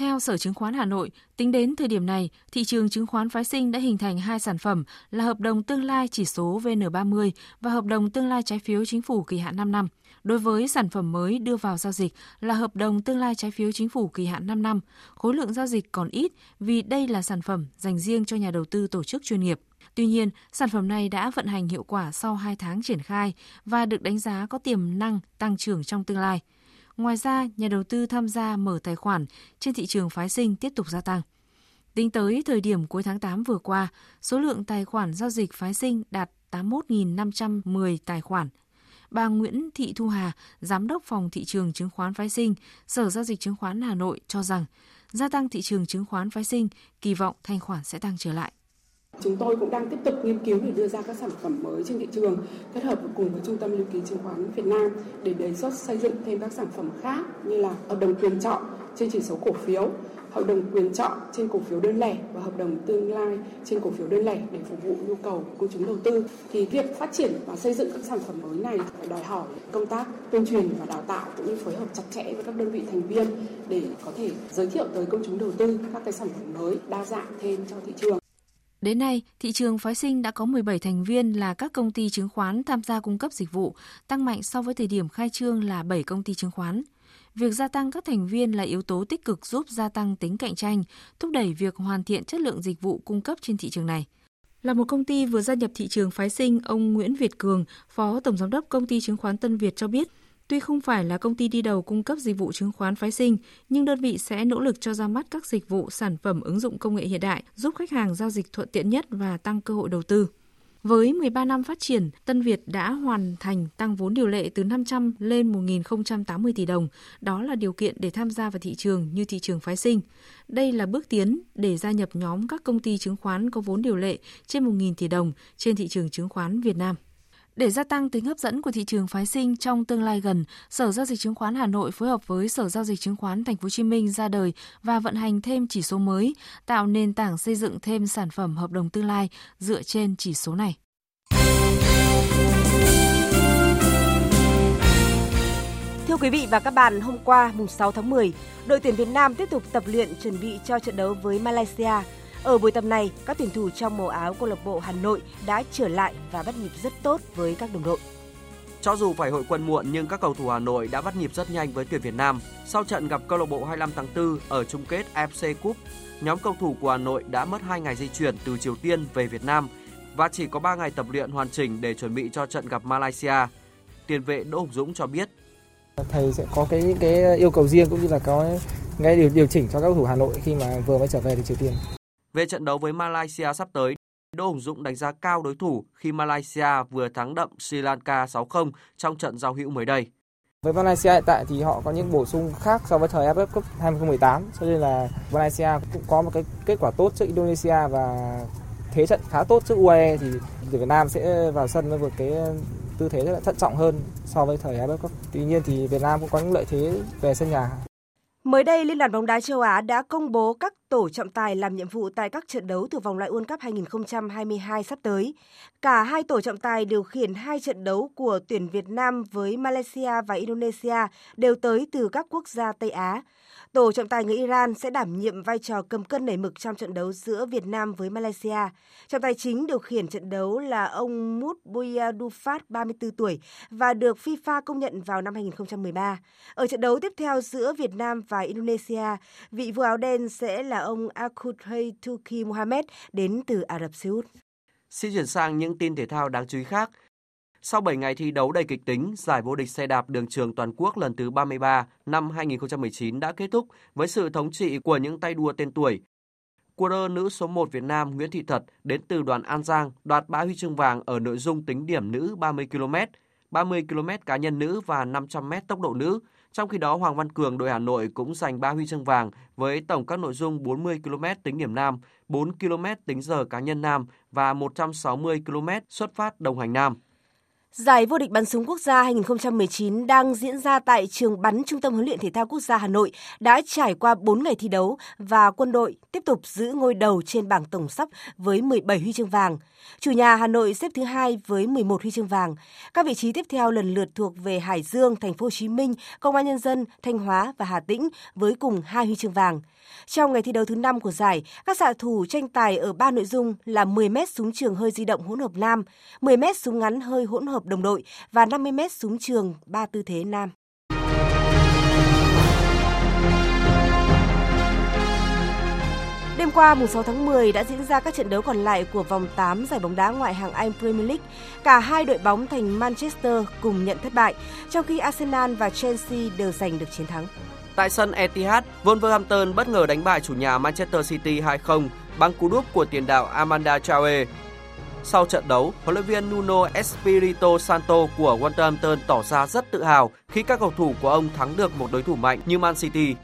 Theo Sở Chứng khoán Hà Nội, tính đến thời điểm này, thị trường chứng khoán phái sinh đã hình thành hai sản phẩm là hợp đồng tương lai chỉ số VN30 và hợp đồng tương lai trái phiếu chính phủ kỳ hạn 5 năm. Đối với sản phẩm mới đưa vào giao dịch là hợp đồng tương lai trái phiếu chính phủ kỳ hạn 5 năm, khối lượng giao dịch còn ít vì đây là sản phẩm dành riêng cho nhà đầu tư tổ chức chuyên nghiệp. Tuy nhiên, sản phẩm này đã vận hành hiệu quả sau 2 tháng triển khai và được đánh giá có tiềm năng tăng trưởng trong tương lai. Ngoài ra, nhà đầu tư tham gia mở tài khoản trên thị trường phái sinh tiếp tục gia tăng. Tính tới thời điểm cuối tháng 8 vừa qua, số lượng tài khoản giao dịch phái sinh đạt 81.510 tài khoản. Bà Nguyễn Thị Thu Hà, Giám đốc phòng thị trường chứng khoán phái sinh, Sở Giao dịch Chứng khoán Hà Nội cho rằng, gia tăng thị trường chứng khoán phái sinh, kỳ vọng thanh khoản sẽ tăng trở lại. Chúng tôi cũng đang tiếp tục nghiên cứu để đưa ra các sản phẩm mới trên thị trường, kết hợp cùng với Trung tâm Lưu ký Chứng khoán Việt Nam để đề xuất xây dựng thêm các sản phẩm khác như là hợp đồng quyền chọn trên chỉ số cổ phiếu, hợp đồng quyền chọn trên cổ phiếu đơn lẻ và hợp đồng tương lai trên cổ phiếu đơn lẻ để phục vụ nhu cầu của công chúng đầu tư. Thì việc phát triển và xây dựng các sản phẩm mới này phải đòi hỏi công tác tuyên truyền và đào tạo cũng như phối hợp chặt chẽ với các đơn vị thành viên để có thể giới thiệu tới công chúng đầu tư các cái sản phẩm mới đa dạng thêm cho thị trường. Đến nay, thị trường phái sinh đã có 17 thành viên là các công ty chứng khoán tham gia cung cấp dịch vụ, tăng mạnh so với thời điểm khai trương là 7 công ty chứng khoán. việc gia tăng các thành viên là yếu tố tích cực giúp gia tăng tính cạnh tranh, thúc đẩy việc hoàn thiện chất lượng dịch vụ cung cấp trên thị trường này. Là một công ty vừa gia nhập thị trường phái sinh, ông Nguyễn Việt Cường, Phó Tổng Giám đốc Công ty Chứng khoán Tân Việt cho biết, tuy không phải là công ty đi đầu cung cấp dịch vụ chứng khoán phái sinh, nhưng đơn vị sẽ nỗ lực cho ra mắt các dịch vụ sản phẩm ứng dụng công nghệ hiện đại, giúp khách hàng giao dịch thuận tiện nhất và tăng cơ hội đầu tư. Với 13 năm phát triển, Tân Việt đã hoàn thành tăng vốn điều lệ từ 500 lên 1.080 tỷ đồng. Đó là điều kiện để tham gia vào thị trường như thị trường phái sinh. Đây là bước tiến để gia nhập nhóm các công ty chứng khoán có vốn điều lệ trên 1.000 tỷ đồng trên thị trường chứng khoán Việt Nam. Để gia tăng tính hấp dẫn của thị trường phái sinh trong tương lai gần, Sở giao dịch chứng khoán Hà Nội phối hợp với Sở giao dịch chứng khoán Thành phố Hồ Chí Minh ra đời và vận hành thêm chỉ số mới, tạo nền tảng xây dựng thêm sản phẩm hợp đồng tương lai dựa trên chỉ số này. Thưa quý vị và các bạn, hôm qua mùng 6 tháng 10, đội tuyển Việt Nam tiếp tục tập luyện chuẩn bị cho trận đấu với Malaysia ở buổi tập này, các tuyển thủ trong màu áo câu lạc bộ Hà Nội đã trở lại và bắt nhịp rất tốt với các đồng đội. Cho dù phải hội quân muộn nhưng các cầu thủ Hà Nội đã bắt nhịp rất nhanh với tuyển Việt Nam. Sau trận gặp câu lạc bộ 25 tháng 4 ở chung kết AFC Cup, nhóm cầu thủ của Hà Nội đã mất 2 ngày di chuyển từ Triều Tiên về Việt Nam và chỉ có 3 ngày tập luyện hoàn chỉnh để chuẩn bị cho trận gặp Malaysia. Tiền vệ Đỗ Hùng Dũng cho biết thầy sẽ có cái những cái yêu cầu riêng cũng như là có cái điều điều chỉnh cho các cầu thủ Hà Nội khi mà vừa mới trở về từ Triều Tiên. Về trận đấu với Malaysia sắp tới, Đỗ Hùng Dũng đánh giá cao đối thủ khi Malaysia vừa thắng đậm Sri Lanka 6-0 trong trận giao hữu mới đây. Với Malaysia hiện tại thì họ có những bổ sung khác so với thời AFF Cup 2018 cho nên là Malaysia cũng có một cái kết quả tốt trước Indonesia và thế trận khá tốt trước UAE thì Việt Nam sẽ vào sân với một cái tư thế rất là thận trọng hơn so với thời AFF Cup. Tuy nhiên thì Việt Nam cũng có những lợi thế về sân nhà. Mới đây, Liên đoàn bóng đá châu Á đã công bố các tổ trọng tài làm nhiệm vụ tại các trận đấu từ vòng loại World Cup 2022 sắp tới. Cả hai tổ trọng tài điều khiển hai trận đấu của tuyển Việt Nam với Malaysia và Indonesia đều tới từ các quốc gia Tây Á. Tổ trọng tài người Iran sẽ đảm nhiệm vai trò cầm cân nảy mực trong trận đấu giữa Việt Nam với Malaysia. Trọng tài chính điều khiển trận đấu là ông Mut Boyadufat, 34 tuổi, và được FIFA công nhận vào năm 2013. Ở trận đấu tiếp theo giữa Việt Nam và Indonesia, vị vua áo đen sẽ là ông Akuthay Tuki Mohamed đến từ Ả Rập Xê Út. Xin chuyển sang những tin thể thao đáng chú ý khác. Sau 7 ngày thi đấu đầy kịch tính, giải vô địch xe đạp đường trường toàn quốc lần thứ 33 năm 2019 đã kết thúc với sự thống trị của những tay đua tên tuổi. Cua đơ nữ số 1 Việt Nam Nguyễn Thị Thật đến từ đoàn An Giang đoạt 3 huy chương vàng ở nội dung tính điểm nữ 30 km, 30 km cá nhân nữ và 500 m tốc độ nữ. Trong khi đó, Hoàng Văn Cường đội Hà Nội cũng giành 3 huy chương vàng với tổng các nội dung 40 km tính điểm nam, 4 km tính giờ cá nhân nam và 160 km xuất phát đồng hành nam. Giải vô địch bắn súng quốc gia 2019 đang diễn ra tại trường bắn Trung tâm huấn luyện thể thao quốc gia Hà Nội đã trải qua 4 ngày thi đấu và quân đội tiếp tục giữ ngôi đầu trên bảng tổng sắp với 17 huy chương vàng. Chủ nhà Hà Nội xếp thứ hai với 11 huy chương vàng. Các vị trí tiếp theo lần lượt thuộc về Hải Dương, Thành phố Hồ Chí Minh, Công an nhân dân, Thanh Hóa và Hà Tĩnh với cùng hai huy chương vàng. Trong ngày thi đấu thứ 5 của giải, các xạ thủ tranh tài ở ba nội dung là 10m súng trường hơi di động hỗn hợp nam, 10m súng ngắn hơi hỗn hợp đồng đội và 50m súng trường ba tư thế nam. Đêm qua, mùng 6 tháng 10 đã diễn ra các trận đấu còn lại của vòng 8 giải bóng đá ngoại hạng Anh Premier League. Cả hai đội bóng thành Manchester cùng nhận thất bại, trong khi Arsenal và Chelsea đều giành được chiến thắng. Tại sân Etihad, Wolverhampton bất ngờ đánh bại chủ nhà Manchester City 2-0 bằng cú đúp của tiền đạo Amanda Traore. Sau trận đấu, huấn luyện viên Nuno Espirito Santo của Wolverhampton tỏ ra rất tự hào khi các cầu thủ của ông thắng được một đối thủ mạnh như Man City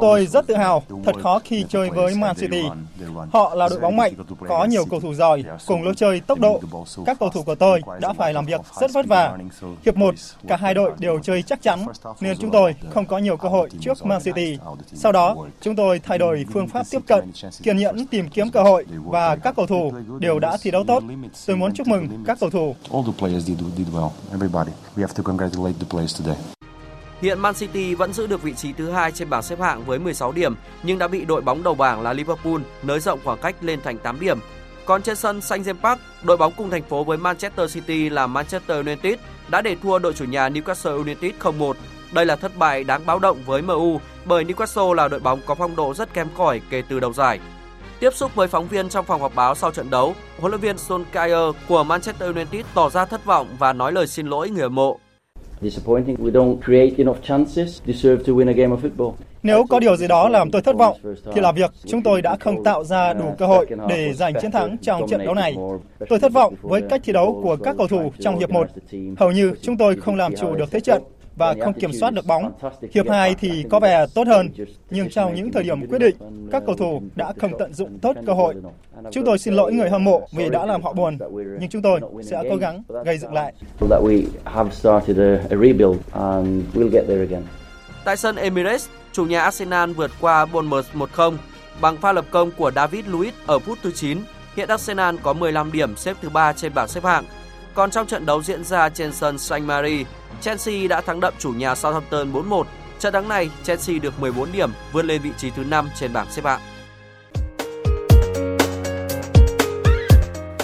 Tôi rất tự hào, thật khó khi chơi với Man City. Họ là đội bóng mạnh, có nhiều cầu thủ giỏi, cùng lối chơi tốc độ. Các cầu thủ của tôi đã phải làm việc rất vất vả. Hiệp 1, cả hai đội đều chơi chắc chắn, nên chúng tôi không có nhiều cơ hội trước Man City. Sau đó, chúng tôi thay đổi phương pháp tiếp cận, kiên nhẫn tìm kiếm cơ hội và các cầu thủ đều đã thi đấu tốt. Tôi muốn chúc mừng các cầu thủ. Hiện Man City vẫn giữ được vị trí thứ hai trên bảng xếp hạng với 16 điểm nhưng đã bị đội bóng đầu bảng là Liverpool nới rộng khoảng cách lên thành 8 điểm. Còn trên sân Saint James Park, đội bóng cùng thành phố với Manchester City là Manchester United đã để thua đội chủ nhà Newcastle United 0-1. Đây là thất bại đáng báo động với MU bởi Newcastle là đội bóng có phong độ rất kém cỏi kể từ đầu giải. Tiếp xúc với phóng viên trong phòng họp báo sau trận đấu, huấn luyện viên Solskjaer của Manchester United tỏ ra thất vọng và nói lời xin lỗi người hâm mộ. Nếu có điều gì đó làm tôi thất vọng, thì là việc chúng tôi đã không tạo ra đủ cơ hội để giành chiến thắng trong trận đấu này. Tôi thất vọng với cách thi đấu của các cầu thủ trong hiệp 1. Hầu như chúng tôi không làm chủ được thế trận và không kiểm soát được bóng. Hiệp 2 thì có vẻ tốt hơn, nhưng trong những thời điểm quyết định, các cầu thủ đã không tận dụng tốt cơ hội. Chúng tôi xin lỗi người hâm mộ vì đã làm họ buồn, nhưng chúng tôi sẽ cố gắng gây dựng lại. Tại sân Emirates, chủ nhà Arsenal vượt qua Bournemouth 1-0 bằng pha lập công của David Luiz ở phút thứ 9. Hiện Arsenal có 15 điểm xếp thứ 3 trên bảng xếp hạng. Còn trong trận đấu diễn ra trên sân Saint Mary, Chelsea đã thắng đậm chủ nhà Southampton 4-1. Trận thắng này, Chelsea được 14 điểm, vươn lên vị trí thứ 5 trên bảng xếp hạng.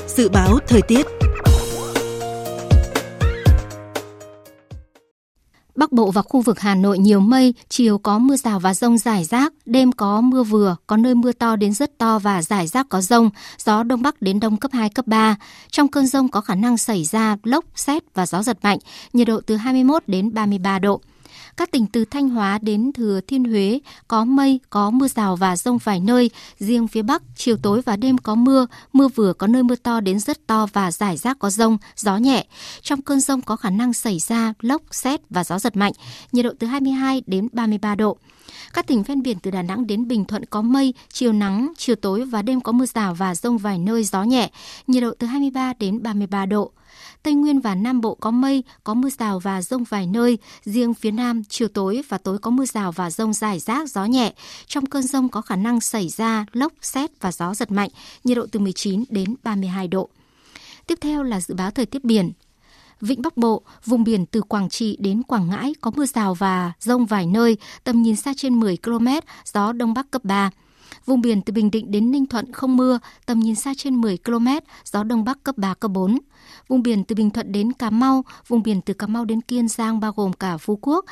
Dự báo thời tiết Bắc Bộ và khu vực Hà Nội nhiều mây, chiều có mưa rào và rông rải rác, đêm có mưa vừa, có nơi mưa to đến rất to và rải rác có rông, gió đông bắc đến đông cấp 2, cấp 3. Trong cơn rông có khả năng xảy ra lốc, xét và gió giật mạnh, nhiệt độ từ 21 đến 33 độ. Các tỉnh từ Thanh Hóa đến Thừa Thiên Huế có mây, có mưa rào và rông vài nơi. Riêng phía Bắc, chiều tối và đêm có mưa, mưa vừa có nơi mưa to đến rất to và rải rác có rông, gió nhẹ. Trong cơn rông có khả năng xảy ra lốc, xét và gió giật mạnh, nhiệt độ từ 22 đến 33 độ. Các tỉnh ven biển từ Đà Nẵng đến Bình Thuận có mây, chiều nắng, chiều tối và đêm có mưa rào và rông vài nơi gió nhẹ, nhiệt độ từ 23 đến 33 độ. Tây Nguyên và Nam Bộ có mây, có mưa rào và rông vài nơi. Riêng phía Nam, chiều tối và tối có mưa rào và rông rải rác, gió nhẹ. Trong cơn rông có khả năng xảy ra lốc, xét và gió giật mạnh, nhiệt độ từ 19 đến 32 độ. Tiếp theo là dự báo thời tiết biển. Vịnh Bắc Bộ, vùng biển từ Quảng Trị đến Quảng Ngãi có mưa rào và rông vài nơi, tầm nhìn xa trên 10 km, gió Đông Bắc cấp 3. Vùng biển từ Bình Định đến Ninh Thuận không mưa, tầm nhìn xa trên 10 km, gió Đông Bắc cấp 3, cấp 4. Vùng biển từ Bình Thuận đến Cà Mau, vùng biển từ Cà Mau đến Kiên Giang bao gồm cả Phú Quốc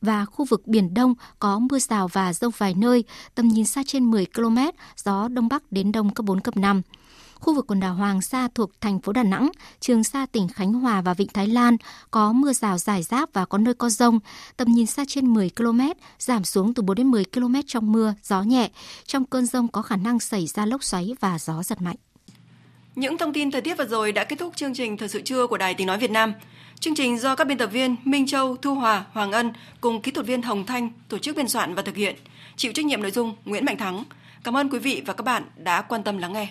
và khu vực Biển Đông có mưa rào và rông vài nơi, tầm nhìn xa trên 10 km, gió Đông Bắc đến Đông cấp 4, cấp 5. Khu vực quần đảo Hoàng Sa thuộc thành phố Đà Nẵng, Trường Sa tỉnh Khánh Hòa và Vịnh Thái Lan có mưa rào rải rác và có nơi có rông, tầm nhìn xa trên 10 km, giảm xuống từ 4 đến 10 km trong mưa, gió nhẹ. Trong cơn rông có khả năng xảy ra lốc xoáy và gió giật mạnh. Những thông tin thời tiết vừa rồi đã kết thúc chương trình Thời sự trưa của Đài Tiếng Nói Việt Nam. Chương trình do các biên tập viên Minh Châu, Thu Hòa, Hoàng Ân cùng kỹ thuật viên Hồng Thanh tổ chức biên soạn và thực hiện. Chịu trách nhiệm nội dung Nguyễn Mạnh Thắng. Cảm ơn quý vị và các bạn đã quan tâm lắng nghe.